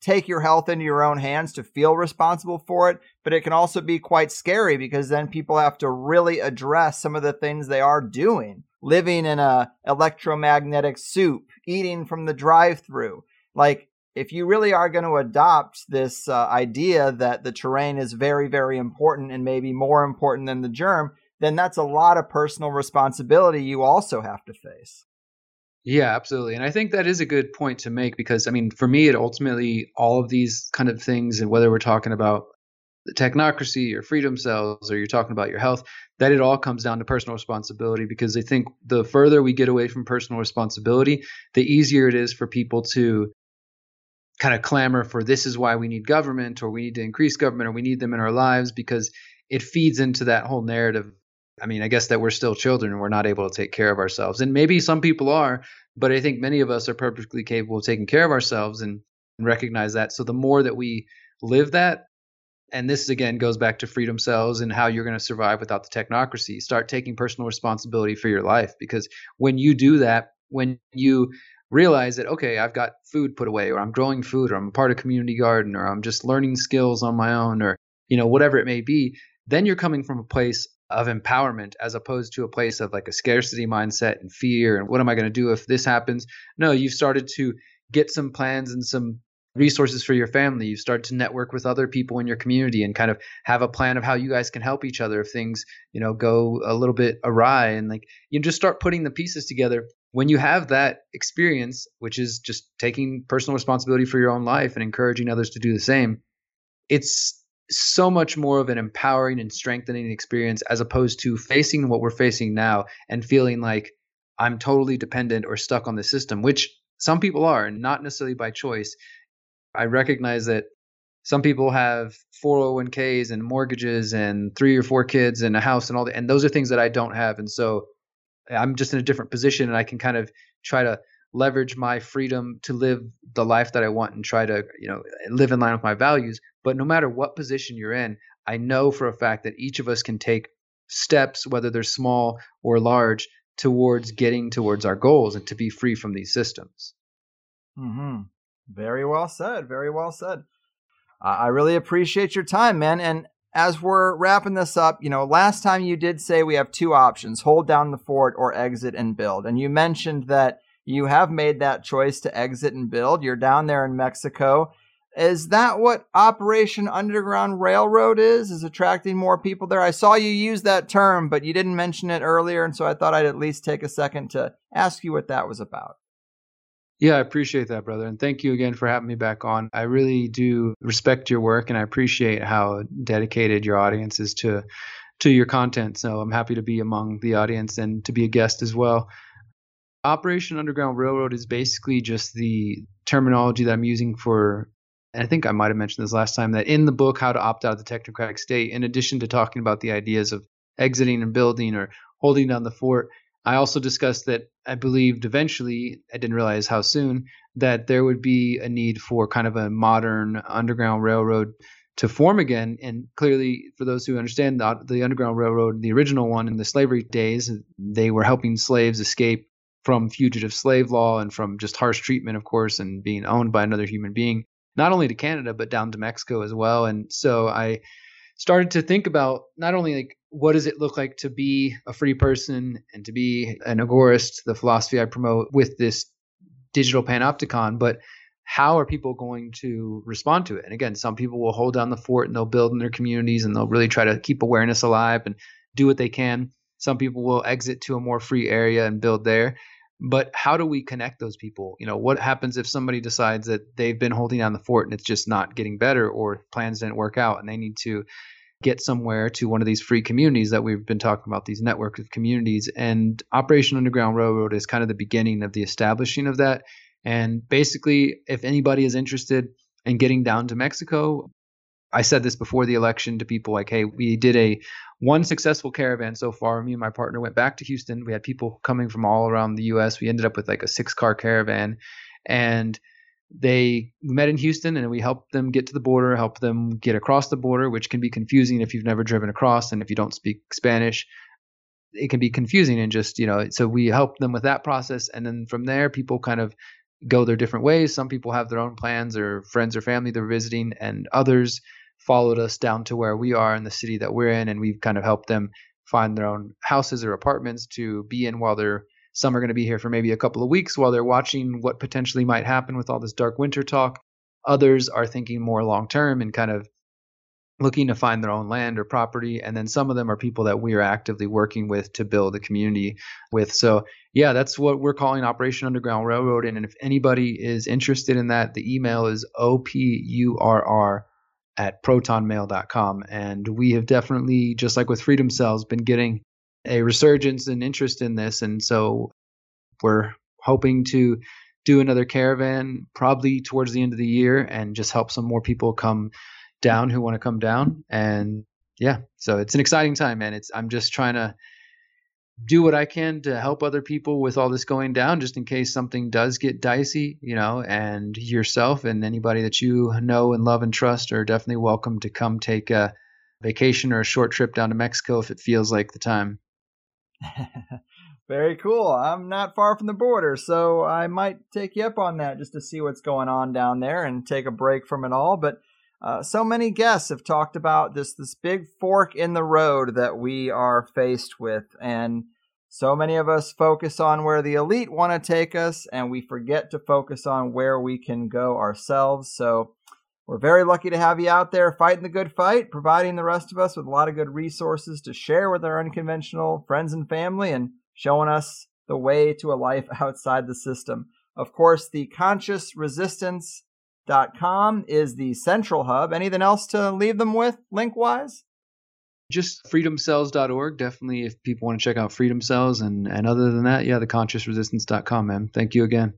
take your health into your own hands to feel responsible for it, but it can also be quite scary because then people have to really address some of the things they are doing. Living in a electromagnetic soup, eating from the drive-through. Like if you really are going to adopt this uh, idea that the terrain is very, very important and maybe more important than the germ, then that's a lot of personal responsibility you also have to face. Yeah, absolutely. And I think that is a good point to make because, I mean, for me, it ultimately, all of these kind of things, and whether we're talking about the technocracy or freedom cells or you're talking about your health, that it all comes down to personal responsibility because I think the further we get away from personal responsibility, the easier it is for people to kind of clamor for this is why we need government or we need to increase government or we need them in our lives because it feeds into that whole narrative. I mean, I guess that we're still children and we're not able to take care of ourselves. And maybe some people are, but I think many of us are perfectly capable of taking care of ourselves and, and recognize that. So the more that we live that, and this again goes back to freedom cells and how you're going to survive without the technocracy. Start taking personal responsibility for your life because when you do that, when you realize that okay i've got food put away or i'm growing food or i'm part of community garden or i'm just learning skills on my own or you know whatever it may be then you're coming from a place of empowerment as opposed to a place of like a scarcity mindset and fear and what am i going to do if this happens no you've started to get some plans and some resources for your family. You start to network with other people in your community and kind of have a plan of how you guys can help each other if things, you know, go a little bit awry and like you just start putting the pieces together. When you have that experience, which is just taking personal responsibility for your own life and encouraging others to do the same, it's so much more of an empowering and strengthening experience as opposed to facing what we're facing now and feeling like I'm totally dependent or stuck on the system, which some people are, and not necessarily by choice. I recognize that some people have 401ks and mortgages and three or four kids and a house and all that and those are things that I don't have and so I'm just in a different position and I can kind of try to leverage my freedom to live the life that I want and try to you know live in line with my values but no matter what position you're in I know for a fact that each of us can take steps whether they're small or large towards getting towards our goals and to be free from these systems mhm very well said. Very well said. I really appreciate your time, man. And as we're wrapping this up, you know, last time you did say we have two options hold down the fort or exit and build. And you mentioned that you have made that choice to exit and build. You're down there in Mexico. Is that what Operation Underground Railroad is? Is attracting more people there? I saw you use that term, but you didn't mention it earlier. And so I thought I'd at least take a second to ask you what that was about. Yeah, I appreciate that, brother. And thank you again for having me back on. I really do respect your work and I appreciate how dedicated your audience is to to your content. So I'm happy to be among the audience and to be a guest as well. Operation Underground Railroad is basically just the terminology that I'm using for and I think I might have mentioned this last time that in the book How to Opt Out of the Technocratic State, in addition to talking about the ideas of exiting and building or holding down the fort, I also discussed that I believed eventually, I didn't realize how soon, that there would be a need for kind of a modern underground railroad to form again. And clearly, for those who understand the, the Underground Railroad, the original one in the slavery days, they were helping slaves escape from fugitive slave law and from just harsh treatment, of course, and being owned by another human being, not only to Canada, but down to Mexico as well. And so I started to think about not only like what does it look like to be a free person and to be an agorist, the philosophy I promote with this digital panopticon, but how are people going to respond to it? And again, some people will hold down the fort and they'll build in their communities and they'll really try to keep awareness alive and do what they can. Some people will exit to a more free area and build there. But how do we connect those people? You know, what happens if somebody decides that they've been holding down the fort and it's just not getting better or plans didn't work out and they need to get somewhere to one of these free communities that we've been talking about, these network of communities. And Operation Underground Railroad is kind of the beginning of the establishing of that. And basically, if anybody is interested in getting down to Mexico, I said this before the election to people like, hey, we did a one successful caravan so far. Me and my partner went back to Houston. We had people coming from all around the US. We ended up with like a six car caravan. And they met in Houston and we helped them get to the border, help them get across the border, which can be confusing if you've never driven across and if you don't speak Spanish. It can be confusing and just, you know, so we helped them with that process. And then from there, people kind of go their different ways. Some people have their own plans or friends or family they're visiting, and others followed us down to where we are in the city that we're in. And we've kind of helped them find their own houses or apartments to be in while they're some are going to be here for maybe a couple of weeks while they're watching what potentially might happen with all this dark winter talk. Others are thinking more long term and kind of looking to find their own land or property. And then some of them are people that we are actively working with to build a community with. So, yeah, that's what we're calling Operation Underground Railroad. And if anybody is interested in that, the email is opurr at protonmail.com. And we have definitely, just like with Freedom Cells, been getting a resurgence and interest in this. And so we're hoping to do another caravan probably towards the end of the year and just help some more people come down who want to come down. And yeah, so it's an exciting time, man. It's I'm just trying to do what I can to help other people with all this going down, just in case something does get dicey, you know, and yourself and anybody that you know and love and trust are definitely welcome to come take a vacation or a short trip down to Mexico if it feels like the time. Very cool. I'm not far from the border, so I might take you up on that just to see what's going on down there and take a break from it all. But uh, so many guests have talked about this this big fork in the road that we are faced with, and so many of us focus on where the elite want to take us, and we forget to focus on where we can go ourselves. So we're very lucky to have you out there fighting the good fight, providing the rest of us with a lot of good resources to share with our unconventional friends and family, and showing us the way to a life outside the system. Of course, the consciousresistance.com is the central hub. Anything else to leave them with link wise? just freedomcells.org. Definitely, if people want to check out Freedom Cells. And, and other than that, yeah, the consciousresistance.com, man. Thank you again.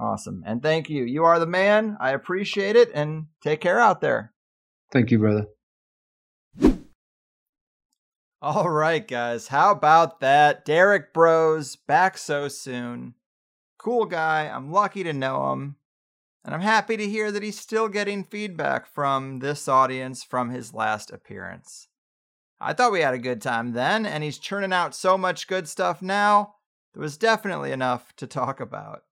Awesome. And thank you. You are the man. I appreciate it. And take care out there. Thank you, brother. All right, guys. How about that? Derrick Broze back so soon. Cool guy. I'm lucky to know him. And I'm happy to hear that he's still getting feedback from this audience from his last appearance. I thought we had a good time then, and he's churning out so much good stuff now. There was definitely enough to talk about.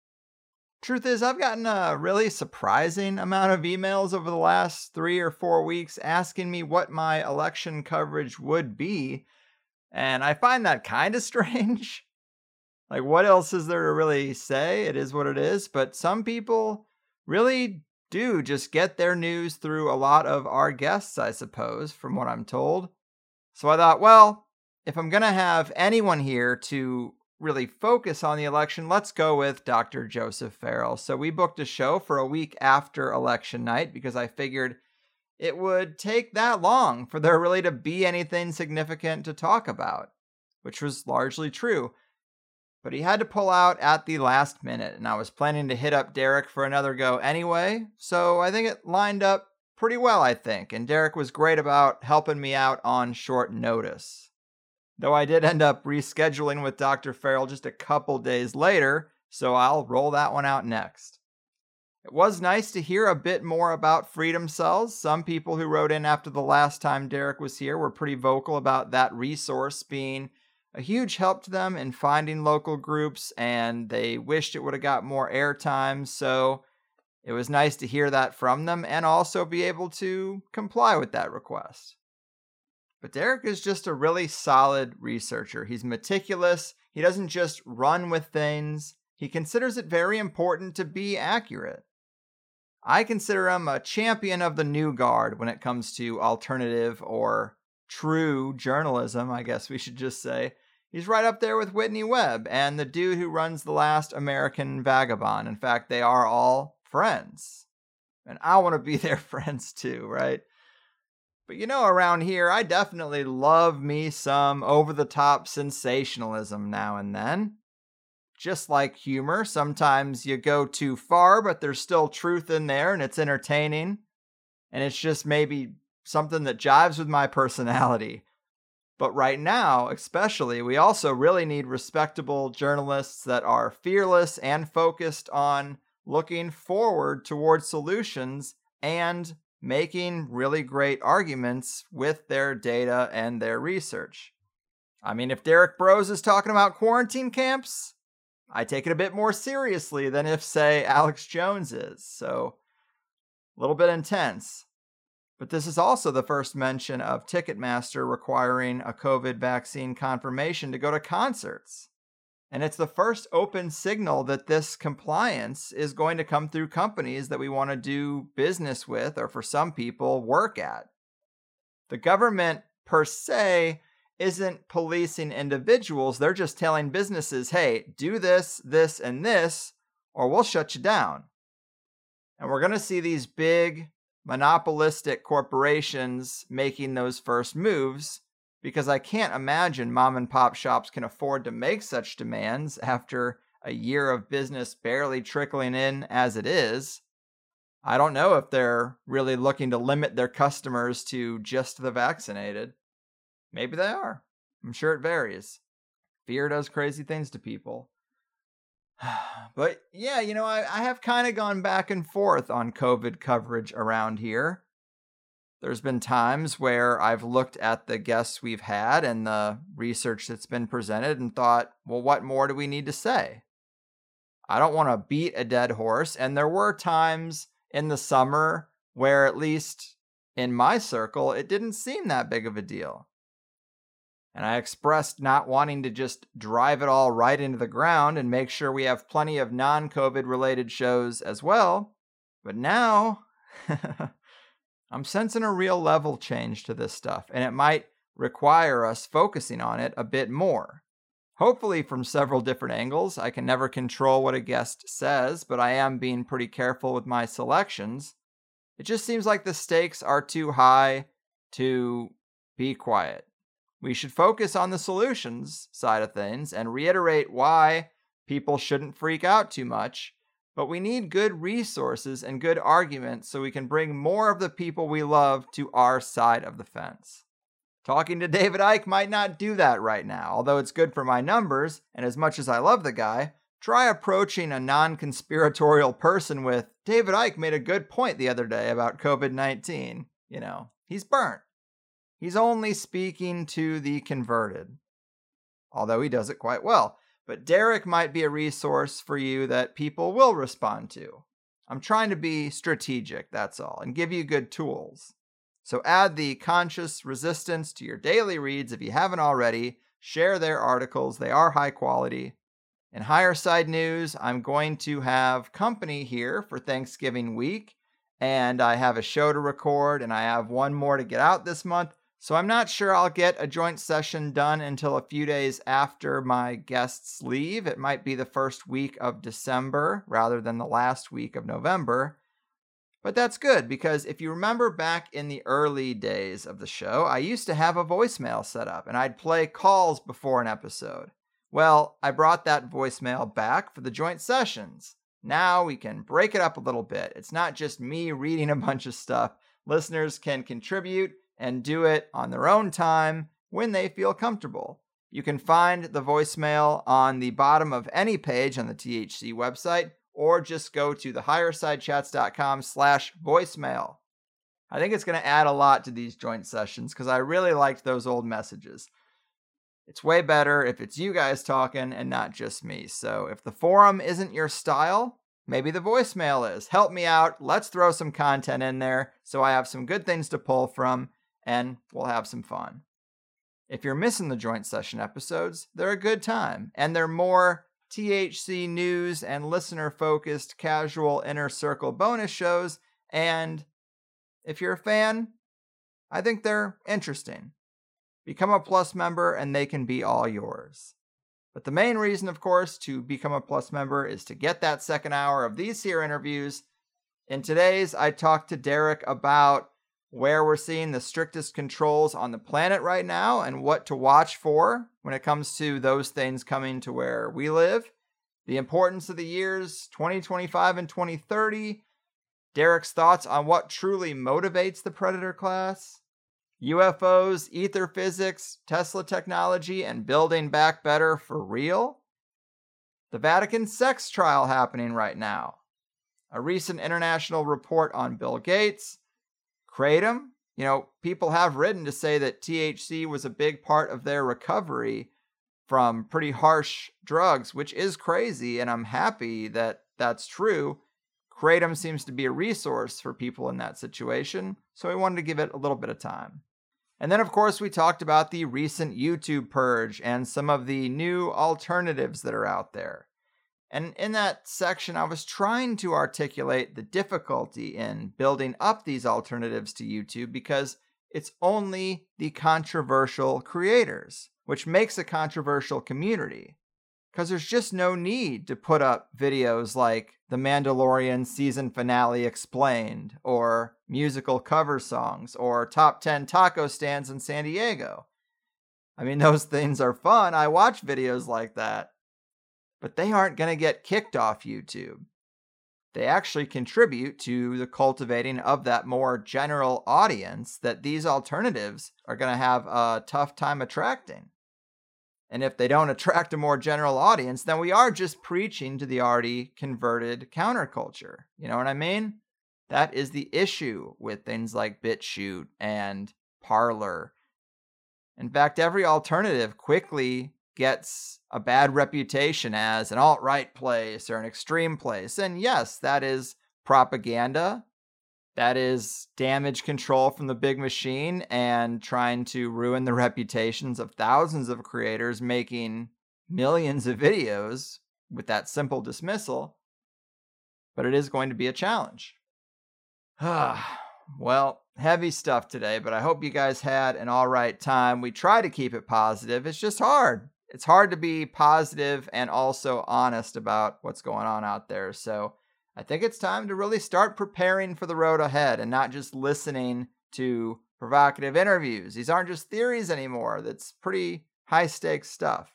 Truth is, I've gotten a really surprising amount of emails over the last three or four weeks asking me what my election coverage would be, and I find that kind of strange. like, what else is there to really say? It is what it is, but some people really do just get their news through a lot of our guests, I suppose, from what I'm told. So I thought, well, if I'm going to have anyone here to really focus on the election, let's go with Dr. Joseph Farrell. So we booked a show for a week after election night because I figured it would take that long for there really to be anything significant to talk about, which was largely true. But he had to pull out at the last minute, and I was planning to hit up Derrick for another go anyway, so I think it lined up pretty well, I think, and Derrick was great about helping me out on short notice. Though I did end up rescheduling with Dr. Farrell just a couple days later, so I'll roll that one out next. It was nice to hear a bit more about freedom cells. Some people who wrote in after the last time Derrick was here were pretty vocal about that resource being a huge help to them in finding local groups, and they wished it would have got more airtime. So it was nice to hear that from them and also be able to comply with that request. But Derrick is just a really solid researcher. He's meticulous. He doesn't just run with things, he considers it very important to be accurate. I consider him a champion of the new guard when it comes to alternative or true journalism, I guess we should just say. He's right up there with Whitney Webb and the dude who runs The Last American Vagabond. In fact, they are all friends. And I want to be their friends too, right? But you know, around here, I definitely love me some over the top sensationalism now and then. Just like humor, sometimes you go too far, but there's still truth in there and it's entertaining. And it's just maybe something that jives with my personality. But right now, especially, we also really need respectable journalists that are fearless and focused on looking forward towards solutions and making really great arguments with their data and their research. I mean, if Derrick Broze is talking about quarantine camps, I take it a bit more seriously than if, say, Alex Jones is. So, a little bit intense. But this is also the first mention of Ticketmaster requiring a COVID vaccine confirmation to go to concerts. And it's the first open signal that this compliance is going to come through companies that we want to do business with, or for some people, work at. The government, per se, isn't policing individuals. They're just telling businesses, hey, do this, this, and this, or we'll shut you down. And we're going to see these big monopolistic corporations making those first moves because I can't imagine mom and pop shops can afford to make such demands after a year of business barely trickling in as it is. I don't know if they're really looking to limit their customers to just the vaccinated. Maybe they are. I'm sure it varies. Fear does crazy things to people. But yeah, you know, I, I have kind of gone back and forth on COVID coverage around here. There's been times where I've looked at the guests we've had and the research that's been presented and thought, well, what more do we need to say? I don't want to beat a dead horse. And there were times in the summer where, at least in my circle, it didn't seem that big of a deal. And I expressed not wanting to just drive it all right into the ground and make sure we have plenty of non COVID related shows as well. But now, I'm sensing a real level change to this stuff, and it might require us focusing on it a bit more. Hopefully, from several different angles. I can never control what a guest says, but I am being pretty careful with my selections. It just seems like the stakes are too high to be quiet. We should focus on the solutions side of things and reiterate why people shouldn't freak out too much. But we need good resources and good arguments so we can bring more of the people we love to our side of the fence. Talking to David Icke might not do that right now, although it's good for my numbers, and as much as I love the guy, try approaching a non conspiratorial person with David Icke made a good point the other day about COVID 19. You know, he's burnt. He's only speaking to the converted, although he does it quite well. But Derrick might be a resource for you that people will respond to. I'm trying to be strategic, that's all, and give you good tools. So add the conscious resistance to your daily reads if you haven't already. Share their articles, they are high quality. In higher side news, I'm going to have company here for Thanksgiving week, and I have a show to record, and I have one more to get out this month. So I'm not sure I'll get a joint session done until a few days after my guests leave. It might be the first week of December rather than the last week of November. But that's good because if you remember back in the early days of the show, I used to have a voicemail set up and I'd play calls before an episode. Well, I brought that voicemail back for the joint sessions. Now we can break it up a little bit. It's not just me reading a bunch of stuff. Listeners can contribute and do it on their own time when they feel comfortable. You can find the voicemail on the bottom of any page on the THC website or just go to thehighersidechats.com slash voicemail. I think it's going to add a lot to these joint sessions because I really liked those old messages. It's way better if it's you guys talking and not just me. So if the forum isn't your style, maybe the voicemail is. Help me out. Let's throw some content in there so I have some good things to pull from and we'll have some fun. If you're missing the joint session episodes, they're a good time and they're more THC news and listener focused casual inner circle bonus shows. And if you're a fan, I think they're interesting. Become a Plus member and they can be all yours. But the main reason, of course, to become a Plus member is to get that second hour of these here interviews. In today's, I talked to Derrick about where we're seeing the strictest controls on the planet right now and what to watch for when it comes to those things coming to where we live, the importance of the years 2025 and 2030, Derrick's thoughts on what truly motivates the predator class, UFOs, ether physics, Tesla technology, and building back better for real, the Vatican sex trial happening right now, a recent international report on Bill Gates kratom. You know, people have written to say that THC was a big part of their recovery from pretty harsh drugs, which is crazy. And I'm happy that that's true. Kratom seems to be a resource for people in that situation. So I wanted to give it a little bit of time. And then, of course, we talked about the recent YouTube purge and some of the new alternatives that are out there. And in that section, I was trying to articulate the difficulty in building up these alternatives to YouTube because it's only the controversial creators, which makes a controversial community. Because there's just no need to put up videos like The Mandalorian season finale explained, or musical cover songs, or top 10 taco stands in San Diego. I mean, those things are fun. I watch videos like that but they aren't going to get kicked off YouTube. They actually contribute to the cultivating of that more general audience that these alternatives are going to have a tough time attracting. And if they don't attract a more general audience, then we are just preaching to the already converted counterculture. You know what I mean? That is the issue with things like BitChute and Parler. In fact, every alternative quickly gets a bad reputation as an alt right place or an extreme place. And yes, that is propaganda. That is damage control from the big machine and trying to ruin the reputations of thousands of creators making millions of videos with that simple dismissal. But it is going to be a challenge. well, heavy stuff today, but I hope you guys had an all right time. We try to keep it positive. It's just hard. It's hard to be positive and also honest about what's going on out there. So I think it's time to really start preparing for the road ahead and not just listening to provocative interviews. These aren't just theories anymore. That's pretty high stakes stuff.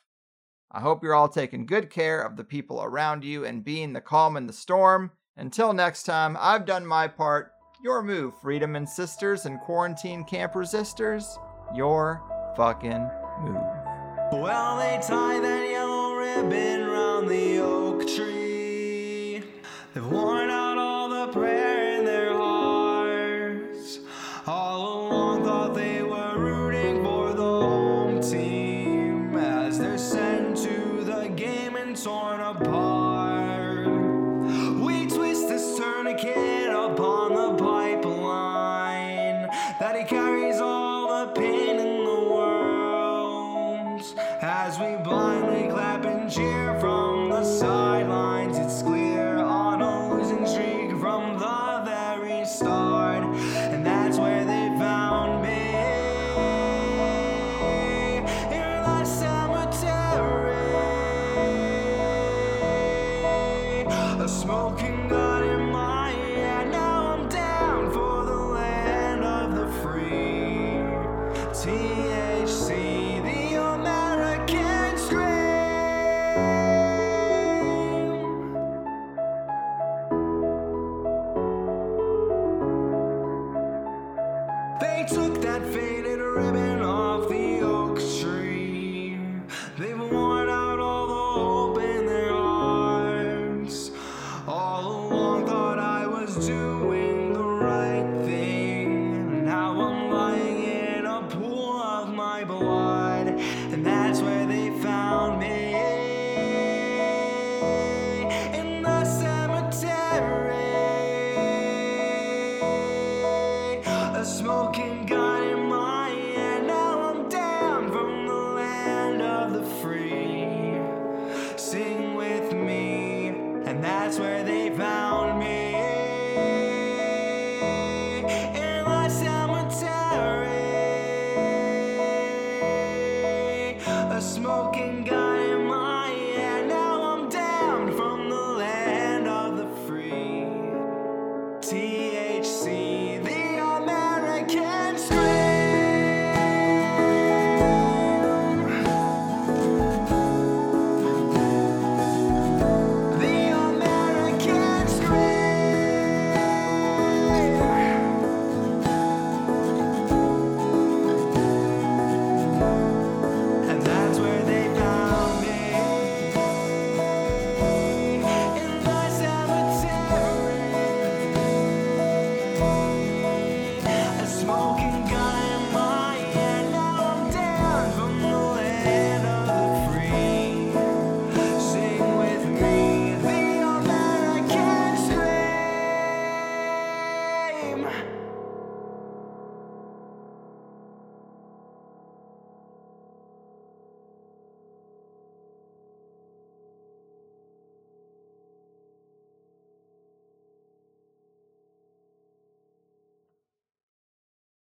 I hope you're all taking good care of the people around you and being the calm in the storm. Until next time, I've done my part. Your move, Freedom and Sisters and Quarantine Camp Resistors. Your fucking move. Well, they tie that yellow ribbon around the oak tree. They've worn